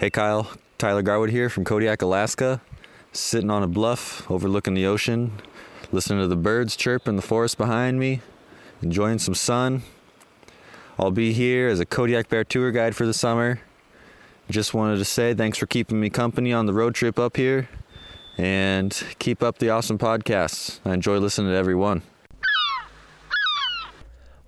Hey Kyle, Tyler Garwood here from Kodiak, Alaska. Sitting on a bluff overlooking the ocean, listening to the birds chirp in the forest behind me, enjoying some sun. I'll be here as a Kodiak Bear tour guide for the summer. Just wanted to say thanks for keeping me company on the road trip up here and keep up the awesome podcasts. I enjoy listening to every one.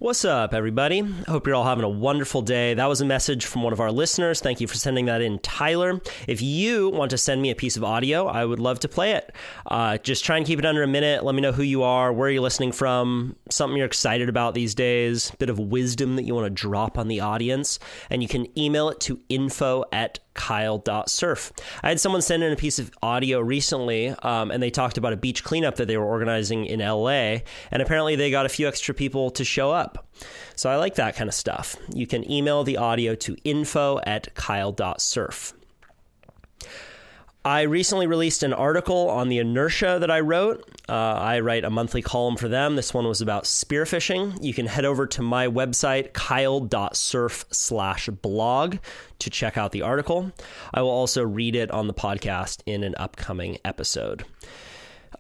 What's up, everybody? I hope you're all having a wonderful day. That was a message from one of our listeners. Thank you for sending that in, Tyler. If you want to send me a piece of audio, I would love to play it. Uh, just try and keep it under a minute. Let me know who you are, where you're listening from, something you're excited about these days, bit of wisdom that you want to drop on the audience. And you can email it to info at kyle.surf. I had someone send in a piece of audio recently, um, and they talked about a beach cleanup that they were organizing in LA, and apparently they got a few extra people to show up. So I like that kind of stuff. You can email the audio to info at kyle.surf. I recently released an article on the inertia that I wrote. Uh, I write a monthly column for them. This one was about spearfishing. You can head over to my website, kyle.surf slash blog, to check out the article. I will also read it on the podcast in an upcoming episode.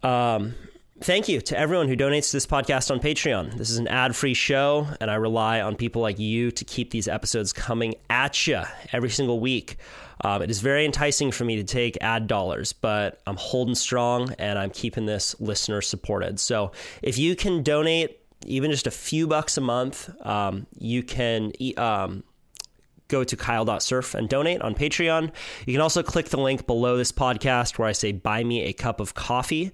Um, thank you to everyone who donates to this podcast on Patreon. This is an ad free show, and I rely on people like you to keep these episodes coming at you every single week. Um, it is very enticing for me to take ad dollars, but I'm holding strong and I'm keeping this listener supported. So if you can donate even just a few bucks a month, um, you can. Um, go to kyle.surf and donate on Patreon. You can also click the link below this podcast where I say, buy me a cup of coffee.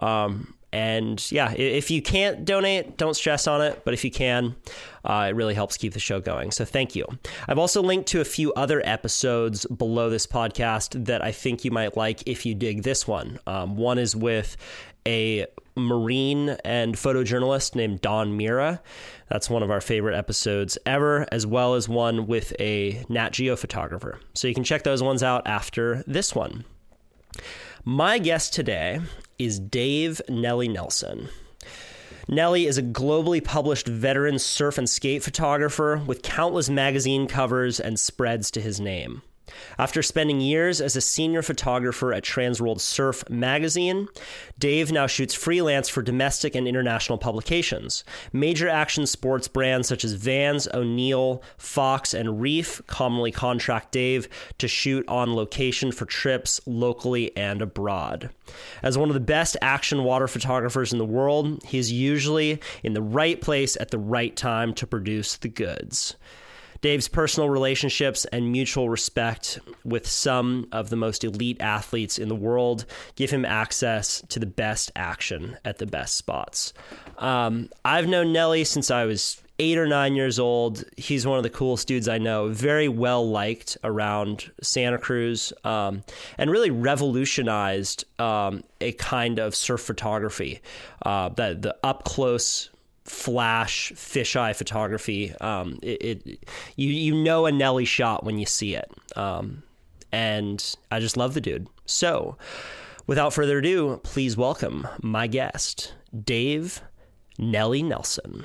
Um, and yeah, if you can't donate, don't stress on it. But if you can, uh, it really helps keep the show going. So thank you. I've also linked to a few other episodes below this podcast that I think you might like if you dig this one. Um, one is with a marine and photojournalist named Don Mirra. That's one of our favorite episodes ever, as well as one with a Nat Geo photographer. So you can check those ones out after this one. My guest today is Dave Nelly Nelson. Nelly is a globally published veteran surf and skate photographer with countless magazine covers and spreads to his name. After spending years as a senior photographer at Transworld Surf magazine, Dave now shoots freelance for domestic and international publications. Major action sports brands such as Vans, O'Neill, Fox, and Reef commonly contract Dave to shoot on location for trips locally and abroad. As one of the best action water photographers in the world, he's usually in the right place at the right time to produce the goods. Dave's personal relationships and mutual respect with some of the most elite athletes in the world give him access to the best action at the best spots. Um, I've known Nelly since I was eight or nine years old. He's one of the coolest dudes I know. Very well liked around Santa Cruz, um, and really revolutionized um, a kind of surf photography. Uh, the the up close flash fisheye photography. Um, it, it, you you know a Nelly shot when you see it, um, and I just love the dude. So, without further ado, please welcome my guest, Dave Nelly Nelson.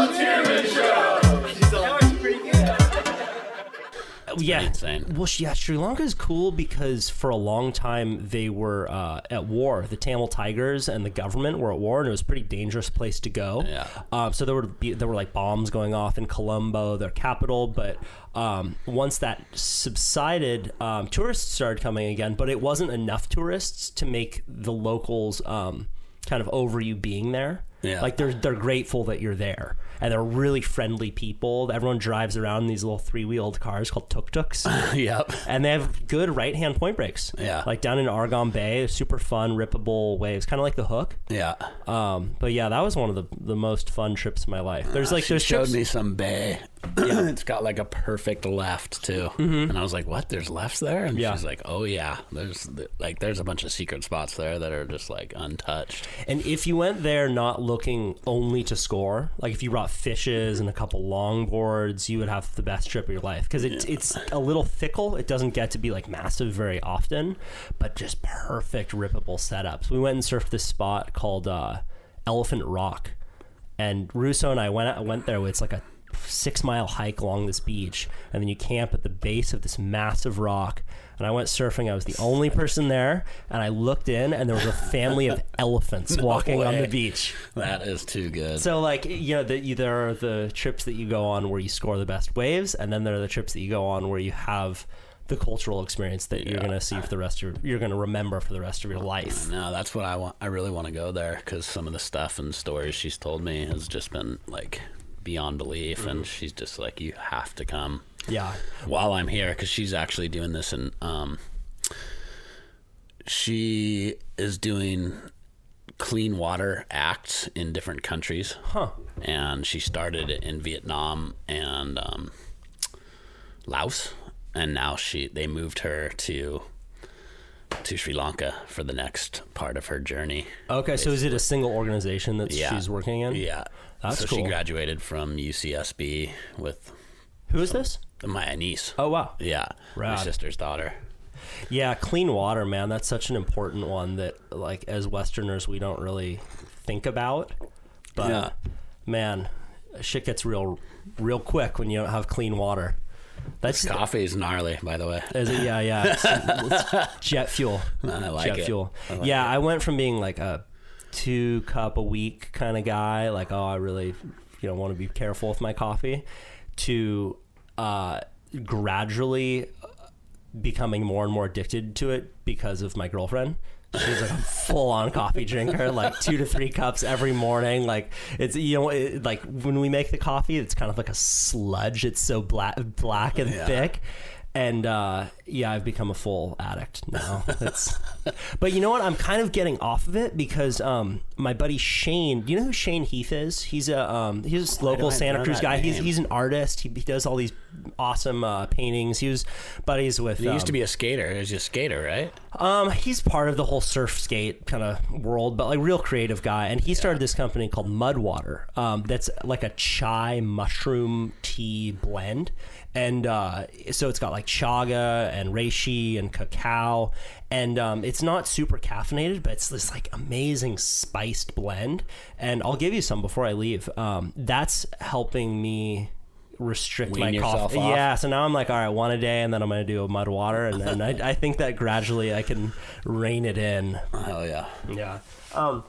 yeah, insane. Well, yeah, Sri Lanka is cool because for a long time they were uh, at war. The Tamil Tigers and the government were at war, and it was a pretty dangerous place to go. Yeah. Um, so there were be, there were like bombs going off in Colombo, their capital. But um, once that subsided, um, tourists started coming again. But it wasn't enough tourists to make the locals um, kind of over you being there. Yeah. Like they're they're grateful that you're there, and they're really friendly people. Everyone drives around in these little three wheeled cars called tuk tuks. yep. and they have good right hand point breaks. Yeah. like down in Arugam Bay, super fun rippable waves, kind of like the Hook. Yeah. Um, but yeah, that was one of the the most fun trips of my life. There's like she there's showed trips. me some bay. yeah. it's got like a perfect left too, and I was like, "What? There's lefts there?" And Mm-hmm. Yeah. she's like, "Oh yeah, there's like there's a bunch of secret spots there that are just like untouched." And if you went there not looking only to score, like if you brought fishes and a couple longboards, you would have the best trip of your life because it's it's a little fickle. It doesn't get to be like massive very often, but just perfect rippable setups. We went and surfed this spot called uh, Elephant Rock, and Russo and I went went there. It's like a six mile hike along this beach, and then you camp at the base of this massive rock. And I went surfing. I was the only person there, and I looked in, and there was a family of elephants walking on the beach. That is too good. So, like, you know, the, you, there are the trips that you go on where you score the best waves, and then there are the trips that you go on where you have the cultural experience that you're going to see for the rest of your, you're going to remember for the rest of your life. no, that's what I want. I really want to go there because some of the stuff and stories she's told me has just been like beyond belief, Mm-hmm. and she's just like, "You have to come." Yeah. while I'm here because she's actually doing this and um, she is doing clean water acts in different countries. Huh. And she started it in Vietnam and um, Laos, and now she they moved her to to Sri Lanka for the next part of her journey. Okay, so is it a single organization that Yeah. she's working in? Yeah, That's so she graduated from UCSB with Who is this? My niece. Oh, wow. Yeah, Rad. my sister's daughter. Yeah, clean water, man. That's such an important one that, like, as Westerners, we don't really think about. But Yeah. man, shit gets real, real quick when you don't have clean water. That's Coffee is gnarly, by the way. Is it? Yeah, yeah. It's, it's jet fuel. I like jet it. fuel. I like yeah, it. I went from being like a two cup a week kind of guy, like oh, I really, you know, want to be careful with my coffee, to uh, gradually becoming more and more addicted to it because of my girlfriend. She's like a full on coffee drinker, like two to three cups every morning. Like it's you know it, like when we make the coffee, it's kind of like a sludge. It's so black, black and Yeah. thick. And uh, yeah, I've become a full addict now. It's, but you know what? I'm kind of getting off of it because um, my buddy Shane. Do you know who Shane Heath is? He's a um, he's a local Santa Cruz guy. He's name? he's an artist. He, he does all these awesome uh, paintings. He was buddies with. He used um, to be a skater. He was a skater, right? um, he's part of the whole surf skate kind of world, but like real creative guy. And he started this company called Mudwater. Um, that's like a chai mushroom tea blend. And uh, so it's got like chaga and reishi and cacao, and um, it's not super caffeinated, but it's this like amazing spiced blend. And I'll give you some before I leave. Um, that's helping me restrict Wean my coffee. off? Yeah, so now I'm like, all right, one a day, and then I'm gonna do a mud water, and then I, I think that gradually I can rein it in. Hell yeah. Yeah. Um,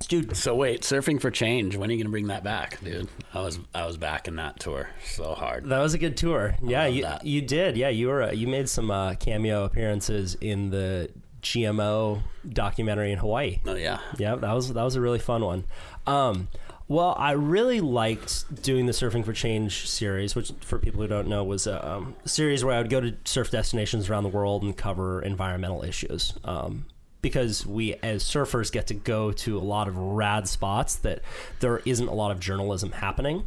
dude, So wait, surfing for change. When are you gonna bring that back, dude? I was I was back in that tour so hard. that was a good tour. Yeah, you that. you did. Yeah, you were uh, you made some uh, cameo appearances in the GMO documentary in Hawaii. Oh yeah. Yeah, that was that was a really fun one. Um, well, I really liked doing the Surfing for Change series, which, for people who don't know, was a um, series where I would go to surf destinations around the world and cover environmental issues. Um, because we, as surfers, get to go to a lot of rad spots that there isn't a lot of journalism happening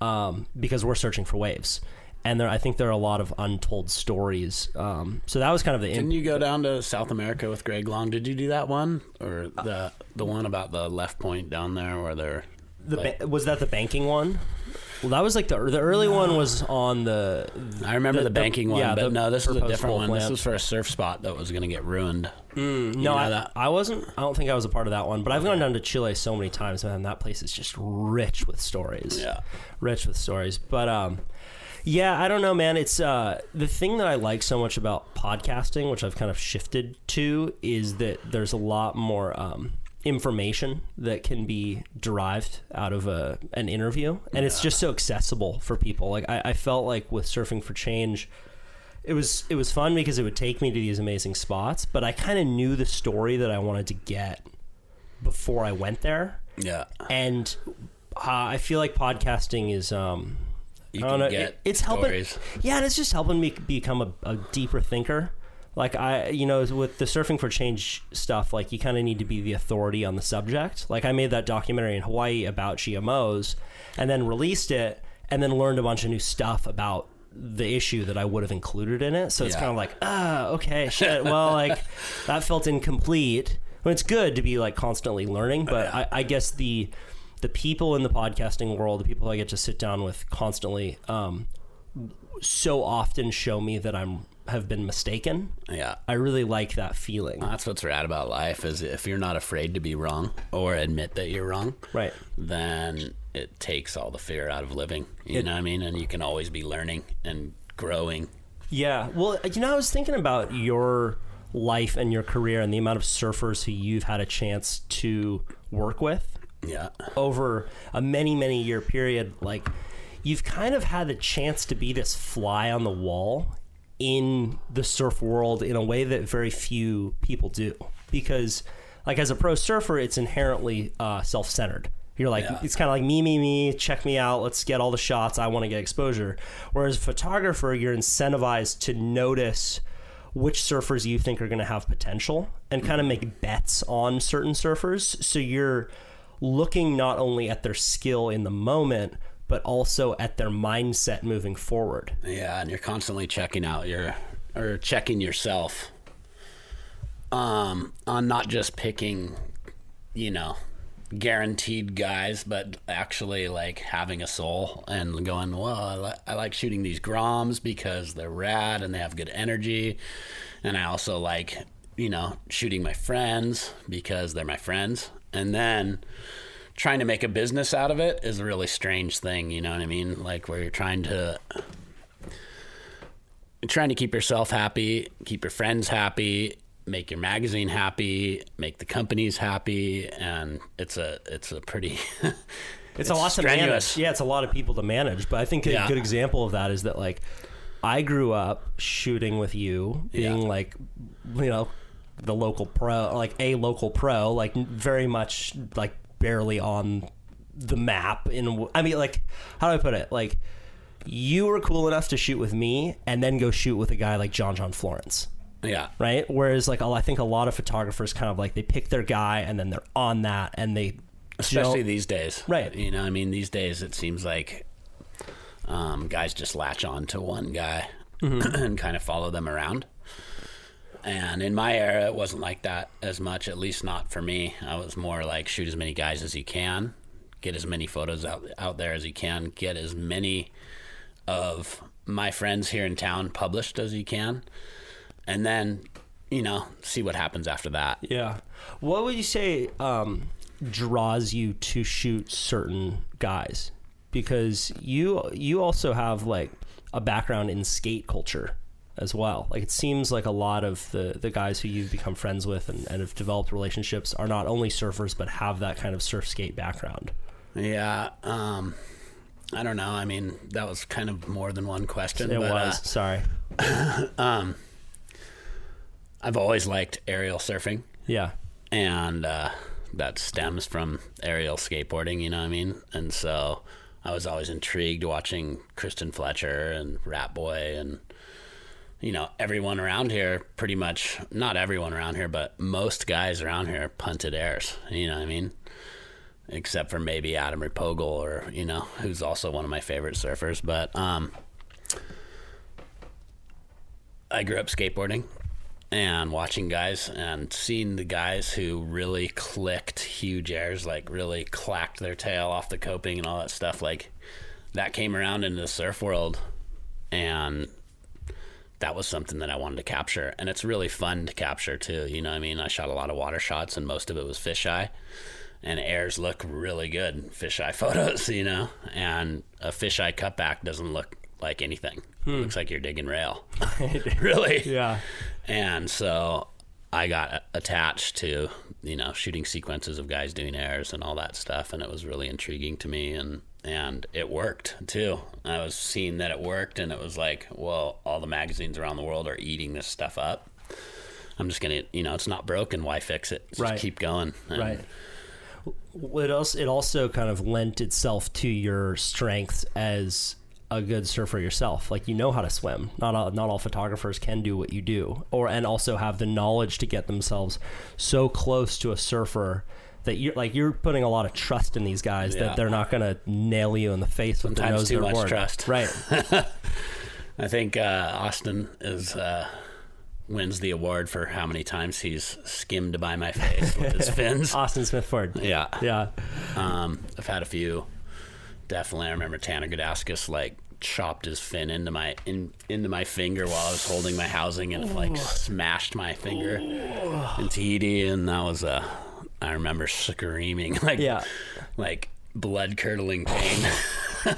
um, because we're searching for waves. And there, I think there are a lot of untold stories. Um, so that was kind of the Didn't you go down to South America with Greg Long? Did you do that one or the the one about the left point down there where they're The like- ba- was that the banking one? Well, that was like the the early one was on the. I remember the- the, the- banking one, yeah, but the no, this is a different one. This was for a surf spot that was going to get ruined. No, I. I wasn't. I don't think I was a part of that one. But I've gone down to Chile so many times, man. That place is just rich with stories. Yeah. rich with stories. But um, yeah, I don't know, man. It's uh, the thing that I like so much about podcasting, which I've kind of shifted to, is that there's a lot more um, information that can be derived out of a an interview, and it's just so accessible for people. Like I, I felt like with Surfing for Change. It was it was fun because it would take me to these amazing spots, but I kind of knew the story that I wanted to get before I went there, Yeah. and uh, I feel like podcasting is. Um, You I don't can know. get it- it's helping. stories. Yeah, and it's just helping me become a, a deeper thinker. Like I, you know, with the surfing for change stuff, like you kind of need to be the authority on the subject. Like I made that documentary in Hawaii about GMOs, and then released it, and then learned a bunch of new stuff about the issue that I would have included in it. So it's Yeah. kind of like, ah, okay, shit. Well, like that felt incomplete. Well, it's good to be like constantly learning, but I, I guess the the people in the podcasting world, the people I get to sit down with constantly, um, so often show me that I'm have been mistaken. Yeah. I really like that feeling. That's what's rad about life is if you're not afraid to be wrong or admit that you're wrong, Right. then it takes all the fear out of living. You know what I mean? And you can always be learning and growing. Yeah. Well, uh, you know, I was thinking about your life and your career and the amount of surfers who you've had a chance to work with Yeah. over a many, many year period. Like, you've kind of had the chance to be this fly on the wall in the surf world in a way that very few people do. Because, like, as a pro surfer, it's inherently uh, self centered. You're like, Yeah. it's kind of like me, me, me, check me out, let's get all the shots, I want to get exposure. Whereas a photographer, you're incentivized to notice which surfers you think are going to have potential and kind of make bets on certain surfers. So you're looking not only at their skill in the moment, but also at their mindset moving forward. Yeah, and you're constantly checking out your or checking yourself um on not just picking, you know, guaranteed guys, but actually like having a soul and going, well, I, li- I like shooting these groms because they're rad and they have good energy, and I also like, you know, shooting my friends because they're my friends, and then trying to make a business out of it is a really strange thing, you know what I mean? Like where you're trying to trying to keep yourself happy, keep your friends happy, make your magazine happy, make the companies happy, and it's a it's a pretty It's, a lot to manage. Yeah, it's a lot of people to manage. But I think a Yeah. good example of that is that like I grew up shooting with you, being Yeah. like you know the local pro, like a local pro, like very much like barely on the map. In I mean, like how do I put it? Like you were cool enough to shoot with me, and then go shoot with a guy like John John Florence yeah. right? Whereas like I think a lot of photographers kind of like they pick their guy and then they're on that and they Especially these days. Right. You know, I mean these days it seems like um, guys just latch on to one guy Mm-hmm. and kind of follow them around. And in my era, it wasn't like that as much, at least not for me. I was more like shoot as many guys as you can, get as many photos out out there as you can, get as many of my friends here in town published as you can, and then you know see what happens after that. yeah. What would you say um, draws you to shoot certain guys? Because you you also have like a background in skate culture as well. Like it seems like a lot of the the guys who you've become friends with and, and have developed relationships are not only surfers but have that kind of surf skate background. Yeah, um, I don't know. I mean, that was kind of more than one question. It but, was uh, sorry. I've always liked aerial surfing, Yeah. and uh, that stems from aerial skateboarding. You know what I mean? And so I was always intrigued watching Christian Fletcher and Rat Boy and you know everyone around here. Pretty much, not everyone around here, but most guys around here punted airs. You know what I mean? Except for maybe Adam Replogle or you know who's also one of my favorite surfers. But um, I grew up skateboarding and watching guys and seeing the guys who really clicked huge airs, like really clacked their tail off the coping and all that stuff. Like that came around into the surf world, and that was something that I wanted to capture. And it's really fun to capture too. You know, what I mean, I shot a lot of water shots, and most of it was fisheye. And airs look really good, fisheye photos, you know. And a fisheye cutback doesn't look like anything. It hmm. looks like you're digging rail. really? Yeah. And so I got attached to, you know, shooting sequences of guys doing airs and all that stuff. And it was really intriguing to me. And, and it worked too. I was seeing that it worked. And it was like, well, all the magazines around the world are eating this stuff up. I'm just gonna, you know, it's not broken. Why fix it? Just Right. keep going. And Right. It also it also kind of lent itself to your strengths as a good surfer yourself. Like you know how to swim. Not all, not all photographers can do what you do, or and also have the knowledge to get themselves so close to a surfer that you're like you're putting a lot of trust in these guys Yeah. that they're not going to nail you in the face with their Sometimes nose too to much trust. Right. I think uh, Austin is uh, wins the award for how many times he's skimmed by my face with his fins. Austin Smith Ford. Yeah. Yeah. Um, I've had a few. Definitely, I remember Tanner Gudauskas like chopped his fin into my in into my finger while I was holding my housing, and it like smashed my finger into Edie, and that was uh, I remember screaming like Yeah. like blood curdling pain.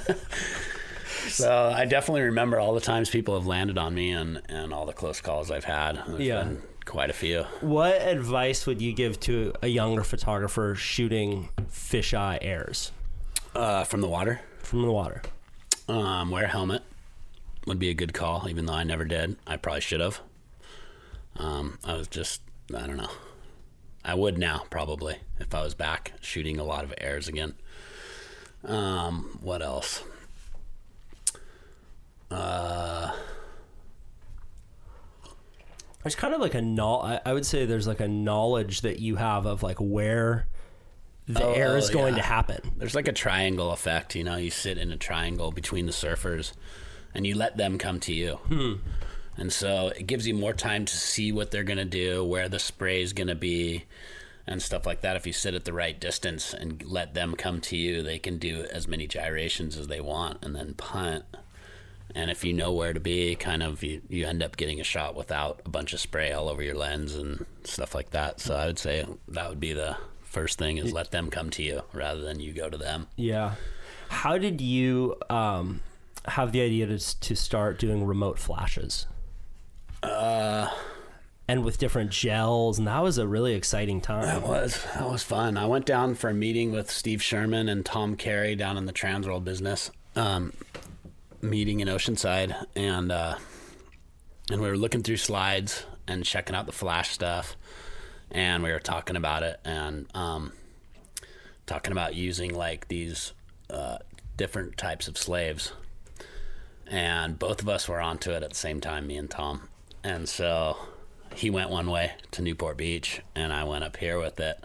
so I definitely remember all the times people have landed on me and and all the close calls I've had. There's Yeah. been quite a few. What advice would you give to a younger photographer shooting fisheye airs Uh, from the water. from the water? Um, wear a helmet would be a good call, even though I never did. I probably should have. Um, I was just, I don't know. I would now, probably, if I was back shooting a lot of airs again. Um, what else? There's kind of like a no. I, I would say there's like a knowledge that you have of like where the Oh, air is going yeah. to happen. There's like a triangle effect, you know. You sit in a triangle between the surfers, and you let them come to you. Hmm. And so it gives you more time to see what they're gonna do, where the spray is gonna be, and stuff like that. If you sit at the right distance and let them come to you, they can do as many gyrations as they want, and then punt. And if you know where to be, kind of you, you end up getting a shot without a bunch of spray all over your lens and stuff like that. So I would say that would be the first thing is let them come to you rather than you go to them. Yeah. How did you um, have the idea to to start doing remote flashes? Uh. And with different gels, and that was a really exciting time. That was that was fun. I went down for a meeting with Steve Sherman and Tom Carey down in the Transworld business um, meeting in Oceanside, and uh, and we were looking through slides and checking out the flash stuff, and we were talking about it and um, talking about using like these uh, different types of slaves, and both of us were onto it at the same time, me and Tom, and so he went one way to Newport Beach, and I went up here with it.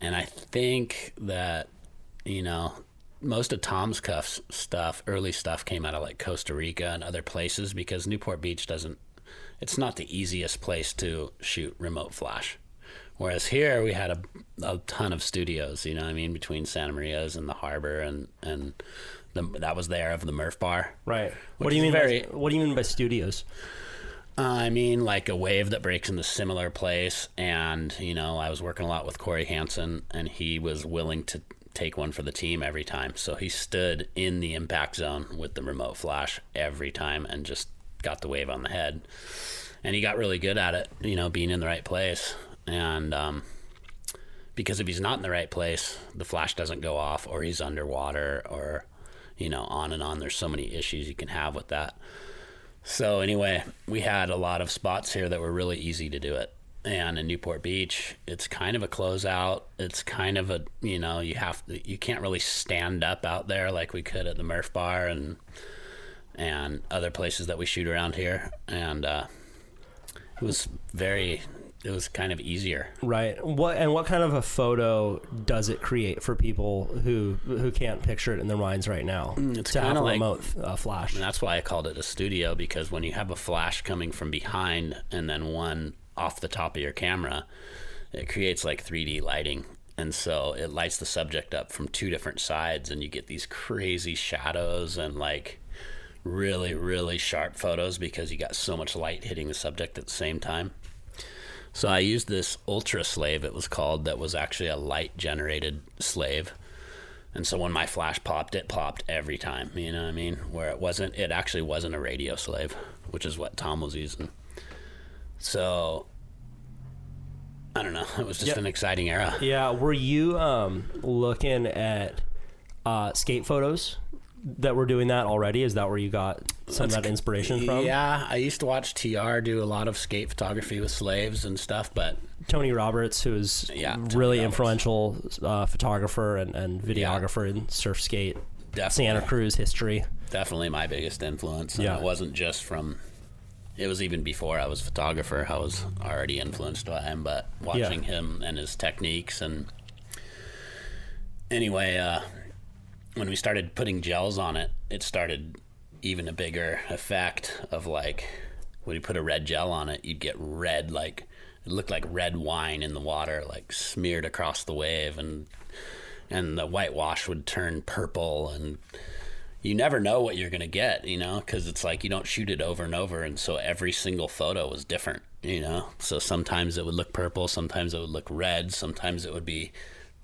And I think that, you know, most of Tom's cuffs stuff, early stuff, came out of like Costa Rica and other places because Newport Beach doesn't, it's not the easiest place to shoot remote flash. Whereas here we had a, a ton of studios, you know what I mean, between Santa Maria's and the harbor and, and the, that was there of the Murph Bar. Right. What do you mean? very- by, what do you mean by studios? I mean, like a wave that breaks in the similar place. And, you know, I was working a lot with Corey Hansen, and he was willing to take one for the team every time. So he stood in the impact zone with the remote flash every time and just got the wave on the head. And he got really good at it, you know, being in the right place. And, um, because if he's not in the right place, the flash doesn't go off, or he's underwater, or, you know, on and on. There's so many issues you can have with that. So anyway, we had a lot of spots here that were really easy to do it. And in Newport Beach, it's kind of a closeout. It's kind of a you know you have you can't really stand up out there like we could at the Murph Bar and and other places that we shoot around here. And uh, it was very it was kind of easier. Right. What and what kind of a photo does it create for people who who can't picture it in their minds right now? Mm, it's to have kinda a like- remote uh, flash. And that's why I called it a studio because when you have a flash coming from behind and then one off the top of your camera, it creates like 3D lighting. And so it lights the subject up from two different sides, and you get these crazy shadows and like really, really sharp photos because you got so much light hitting the subject at the same time. So I used this Ultra Slave, it was called, that was actually a light generated slave. And so when my flash popped, it popped every time. You know what I mean? Where it wasn't, it actually wasn't a radio slave, which is what Tom was using. So I don't know. It was just Yep. an exciting era. Yeah. Were you um, looking at uh, skate photos that were doing that already? Is that where you got some of that inspiration from? Yeah, I used to watch TR do a lot of skate photography with slaves and stuff, but Tony Roberts, who is Yeah, really Roberts. influential uh, photographer and, and videographer in surf skate Definitely. Santa Cruz history. definitely my biggest influence. And Yeah. it wasn't just from. It was even before I was a photographer. I was already influenced by him, but watching him and his techniques and. Anyway, uh, when we started putting gels on it, it started even a bigger effect of like when you put a red gel on it, you'd get red like it looked like red wine in the water, like smeared across the wave, and and the whitewash would turn purple and you never know what you're to get, you know, because it's like you don't shoot it over and over. And so every single photo was different, you know. So sometimes it would look purple, sometimes it would look red, sometimes it would be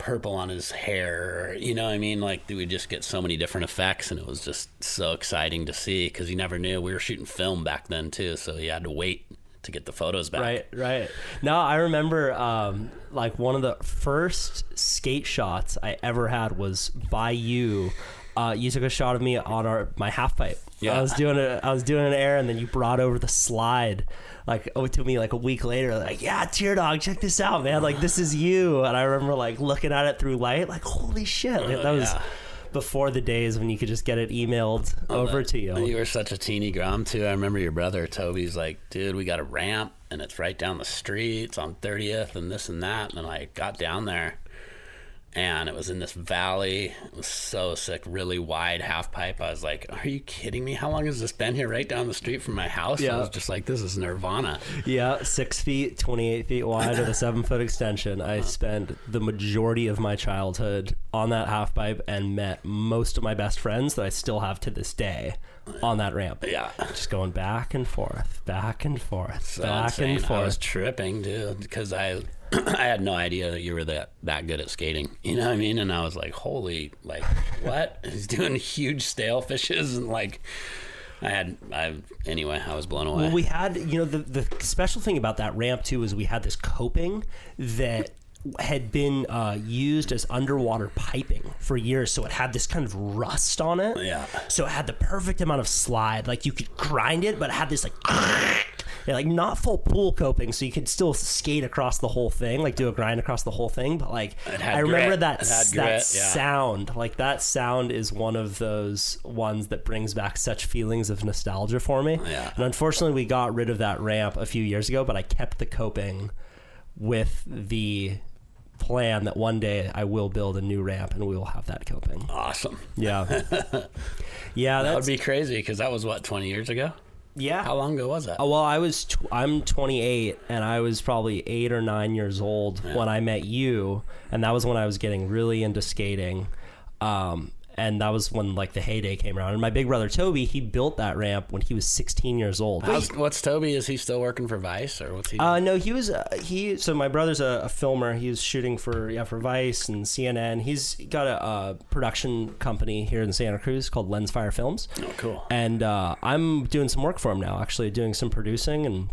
purple on his hair, you know what I mean? Like we just get so many different effects, and it was just so exciting to see because you never knew. We were shooting film back then, too, so you had to wait to get the photos back. Right, right. No, I remember um, like one of the first skate shots I ever had was by you. Uh, you took a shot of me on our my half pipe. Yeah. I was doing a I was doing an air, and then you brought over the slide. Like oh, to me, like a week later, like yeah, tear dog, check this out, man. Like this is you. And I remember like looking at it through light, like holy shit, Like, that was yeah. before the days when you could just get it emailed over to you. You were such a teeny grum too. I remember your brother Toby's like, dude, we got a ramp and it's right down the street. It's on 30th and this and that. And I got down there and it was in this valley. It was so sick, really wide half pipe. I was like, are you kidding me? How long has this been here right down the street from my house? Yeah. I was just like, this is nirvana. Yeah, six feet, 28 feet wide with a seven foot extension. I spent the majority of my childhood on that half pipe and met most of my best friends that I still have to this day on that ramp. Yeah. Just going back and forth, back and forth, So back insane. and I was forth. tripping, dude, because I I had no idea that you were that that good at skating. You know what I mean? And I was like, holy, like what? He's doing huge stale fishes and like. I had, I anyway. I was blown away. Well, we had, you know, the, the special thing about that ramp too is we had this coping that had been uh, used as underwater piping for years, so it had this kind of rust on it. Yeah. So it had the perfect amount of slide. Like you could grind it, but it had this like. Yeah, like not full pool coping, so you could still skate across the whole thing, like do a grind across the whole thing. But like, I remember grit. that that grit, yeah. sound, like that sound is one of those ones that brings back such feelings of nostalgia for me. Yeah. And unfortunately, we got rid of that ramp a few years ago, but I kept the coping with the plan that one day I will build a new ramp and we will have that coping. awesome. Yeah. yeah, That would be crazy because that was what twenty years ago. Yeah. How long ago was that? Oh, well, I was tw- I'm 28 and I was probably 8 or 9 years old when I met you and that was when I was getting really into skating. Um and that was when like the heyday came around. And my big brother Toby, he built that ramp when he was 16 years old. How's, what's Toby? Is he still working for Vice or what's he? Uh, no, he was uh, he. So my brother's a, a filmer. He was shooting for yeah for Vice and CNN. He's got a, uh production company here in Santa Cruz called Lensfire Films. oh, cool. And uh, I'm doing some work for him now. Actually, doing some producing, and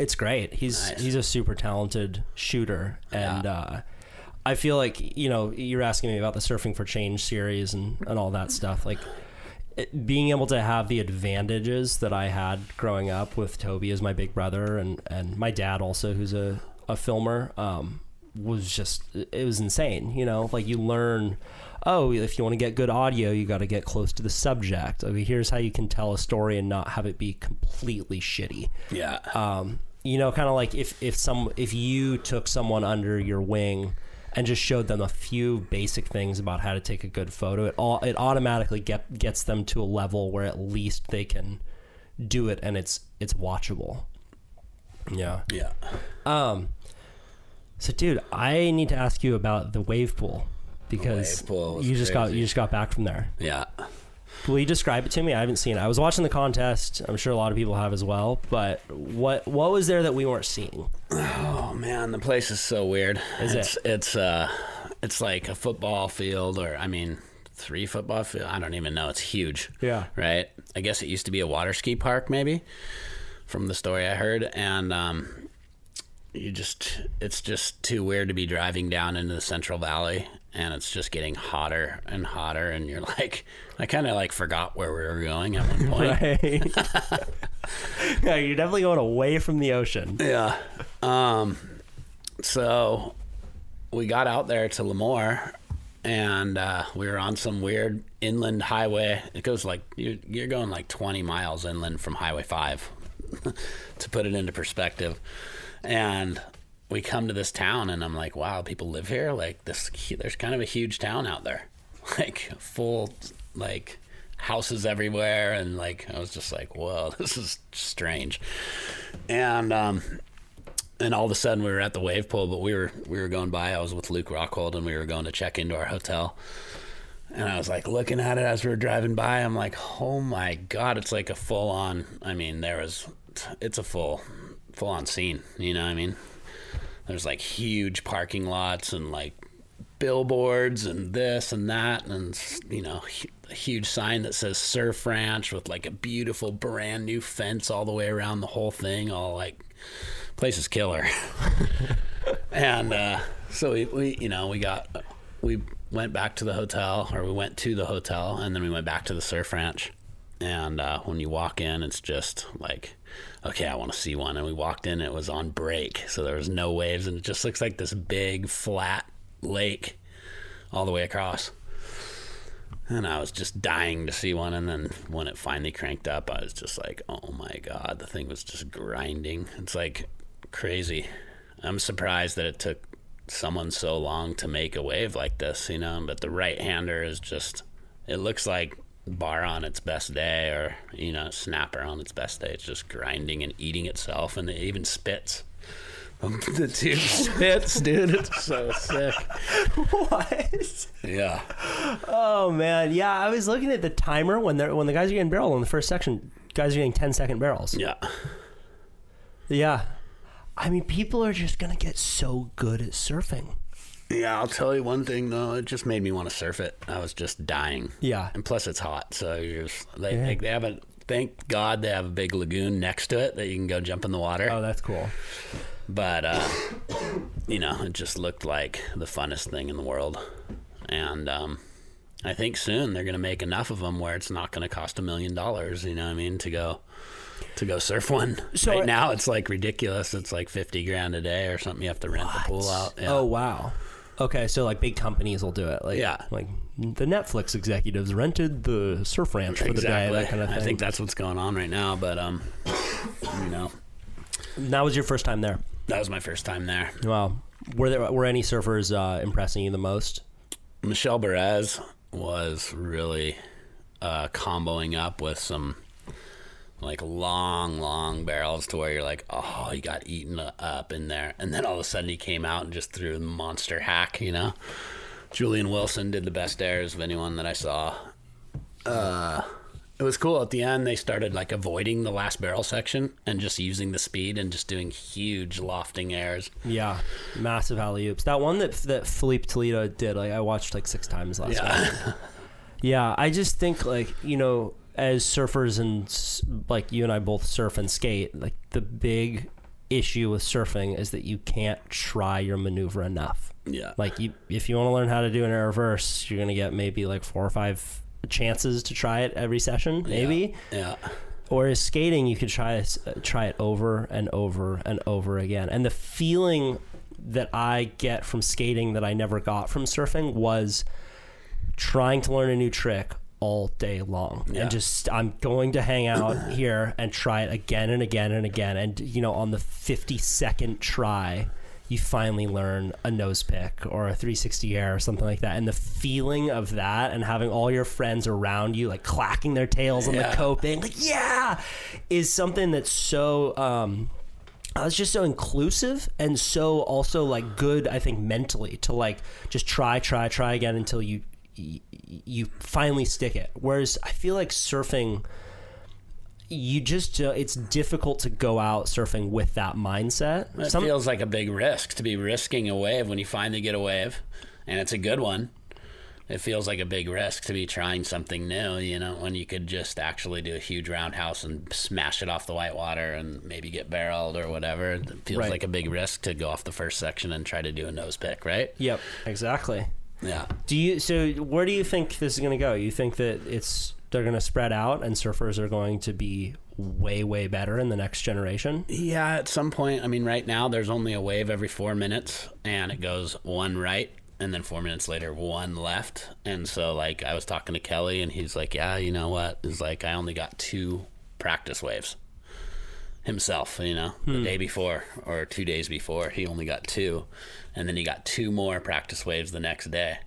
it's great. He's Nice. he's a super talented shooter, and uh, I feel like you know you're asking me about the Surfing for Change series and and all that stuff. Like it, being able to have the advantages that I had growing up with Toby as my big brother, and and my dad also, who's a a filmer. Um, was just it was insane you know like you learn oh if you want to get good audio you got to get close to the subject okay here's how you can tell a story and not have it be completely shitty yeah. um, you know, kind of like if if some if you took someone under your wing and just showed them a few basic things about how to take a good photo, it all it automatically get gets them to a level where at least they can do it and it's it's watchable. Yeah. yeah. Um. So, dude, I need to ask you about the wave pool because wave pool you just got you just got back from there. Yeah. Will you describe it to me? I haven't seen it. I was watching the contest. I'm sure a lot of people have as well. But what what was there that we weren't seeing? Oh man, the place is so weird. Is it's, it? It's uh, it's like a football field, or I mean, three football field. I don't even know. It's huge. Yeah. Right. I guess it used to be a water ski park, maybe, from the story I heard, and um, you just it's just too weird to be driving down into the Central Valley and it's just getting hotter and hotter and you're like I kind of like forgot where we were going at one point. Right. yeah, you're definitely going away from the ocean. Yeah. Um, so we got out there to Lemoore and uh, we were on some weird inland highway. It goes like, you're, you're going like 20 miles inland from Highway 5 to put it into perspective. And we come to this town and I'm like, wow, people live here? Like this, there's kind of a huge town out there. Like full, like houses everywhere. And like, I was just like, whoa, this is strange. And, um, and all of a sudden we were at the wave pool, but we were we were going by. I was with Luke Rockhold, and we were going to check into our hotel. And I was like looking at it as we were driving by. I'm like, oh my god, it's like a full on. I mean, there was, it's a full, full on scene. You know what I mean? There's like huge parking lots and like billboards and this and that and you know a huge sign that says surf ranch with like a beautiful brand new fence all the way around the whole thing all like place is killer and uh, so we, we you know we got we went back to the hotel or we went to the hotel and then we went back to the surf ranch and uh, when you walk in it's just like okay i want to see one and we walked in it was on break so there was no waves and it just looks like this big flat lake all the way across and I was just dying to see one. And then when it finally cranked up, I was just like, oh my God, the thing was just grinding. It's like crazy. I'm surprised that it took someone so long to make a wave like this, you know. But the right hander is just, it looks like bar on its best day or, you know, snapper on its best day. It's just grinding and eating itself. And it even spits. the tube spits, dude. It's so sick. What? Yeah. Oh man, yeah. I was looking at the timer when they're when the guys are getting barrel in the first section. Guys are getting 10 second barrels. Yeah. Yeah. I mean, people are just gonna get so good at surfing. Yeah, I'll tell you one thing though. It just made me want to surf it. I was just dying. Yeah. and plus it's hot, so you're just, they Yeah. they, they have a thank God they have a big lagoon next to it that you can go jump in the water. Oh, that's cool. But uh, you know, it just looked like the funnest thing in the world, and um, I think soon they're going to make enough of them where it's not going to cost a million dollars. You know what I mean? To go to go surf one. So right now it's like ridiculous. It's like fifty grand a day or something. You have to rent the pool out. Yeah. Oh wow. Okay, so like big companies will do it. Like Yeah. like the Netflix executives rented the surf ranch for the day, that kind of thing. I think that's what's going on right now. But um, you know, that was your first time there. that was my first time there. Wow. Were there were any surfers uh, impressing you the most? Michel Bourez was really uh, comboing up with some like long, long barrels to where you're like, oh, he got eaten up in there. And then all of a sudden he came out and just threw the monster hack, you know? Julian Wilson did the best airs of anyone that I saw. Uh, it was cool. At the end, they started like avoiding the last barrel section and just using the speed and just doing huge lofting airs. Yeah, massive alley oops. That one that that Filipe Toledo did, like I watched like six times last Yeah. week. Yeah, I just think like you know, as surfers and like you and I both surf and skate, like the big issue with surfing is that you can't try your maneuver enough. Yeah. Like you, if you want to learn how to do an air reverse, you're gonna get maybe like four or five chances to try it every session, maybe. Yeah. Whereas skating, you could try uh, try it over and over and over again. And the feeling that I get from skating that I never got from surfing was trying to learn a new trick all day long Yeah. and just I'm going to hang out here and try it again and again and again and you know on the 52nd try you finally learn a nose pick or a 360 air or something like that and the feeling of that and having all your friends around you like clacking their tails on Yeah. the coping like yeah is something that's so um uh, it's just so inclusive and so also like good i think mentally to like just try try try again until you you, finally stick it whereas i feel like surfing you just uh, it's difficult to go out surfing with that mindset It Some- feels like a big risk to be risking a wave when you finally get a wave, and it's a good one. it feels like a big risk to be trying something new, you know, when you could just actually do a huge roundhouse and smash it off the white water and maybe get barreled or whatever. It feels Right. like a big risk to go off the first section and try to do a nose pick, right? Yep, exactly. Yeah. Do you so where do you think this is going to go? You think that it's they're going to spread out and surfers are going to be way way better in the next generation? Yeah, at some point, I mean, right now there's only a wave every four minutes, and it goes one right, and then four minutes later, one left. And so, like, I was talking to Kelly, and he's like, "Yeah, you know what? Is like I only got two practice waves himself. You know, the hmm. day before or two days before, he only got two, and then he got two more practice waves the next day."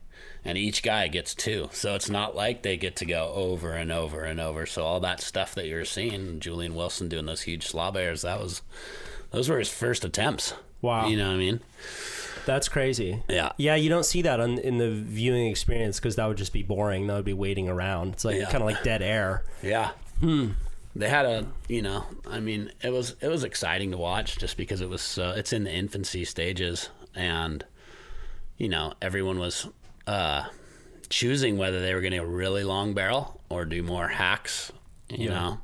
And each guy gets two, so it's not like they get to go over and over and over. So all that stuff that you're seeing, Julian Wilson doing those huge slaw bears, that was those were his first attempts. Wow. You know what I mean? That's crazy. Yeah. Yeah, you don't see that on, in the viewing experience because that would just be boring. That would be waiting around. It's like Yeah. kind of like dead air. Yeah. Hmm. They had a, you know, I mean, it was it was exciting to watch just because it was so it's in the infancy stages and you know, everyone was uh choosing whether they were going to go really long barrel or do more hacks, you know.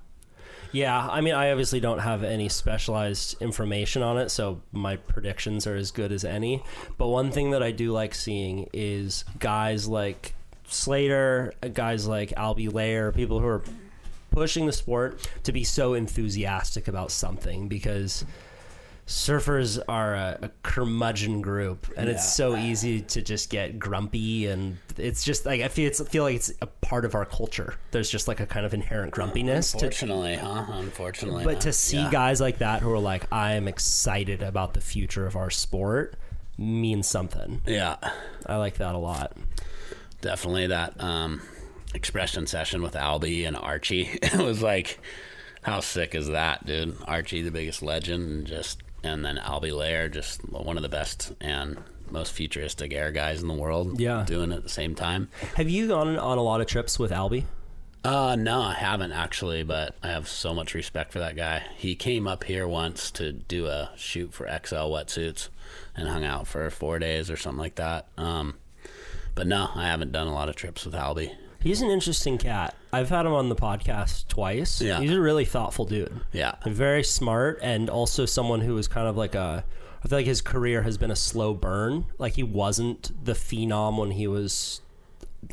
Yeah, I mean, I obviously don't have any specialized information on it, so my predictions are as good as any. But one thing that I do like seeing is guys like Slater, guys like Albee Layer, people who are pushing the sport to be so enthusiastic about something because surfers are a, a curmudgeon group and it's so easy to just get grumpy and it's just like I feel it's feel like it's a part of our culture. There's just like a kind of inherent grumpiness to Unfortunately, huh? Unfortunately. but huh? to see Yeah. guys like that who are like, I am excited about the future of our sport means something. Yeah. I like that a lot. definitely that um, expression session with Albee and Archie. It was like, how sick is that, dude? Archie, the biggest legend, and just and then Albee Layer, just one of the best and most futuristic air guys in the world. Yeah. doing it at the same time. Have you gone on a lot of trips with Albee? Uh, no, I haven't actually, but I have so much respect for that guy. He came up here once to do a shoot for XL wetsuits and hung out for four days or something like that. Um, but no, I haven't done a lot of trips with Albee. He's an interesting cat. I've had him on the podcast twice. Yeah. He's a really thoughtful dude. Yeah. Very smart and also someone who was kind of like a I feel like his career has been a slow burn. Like he wasn't the phenom when he was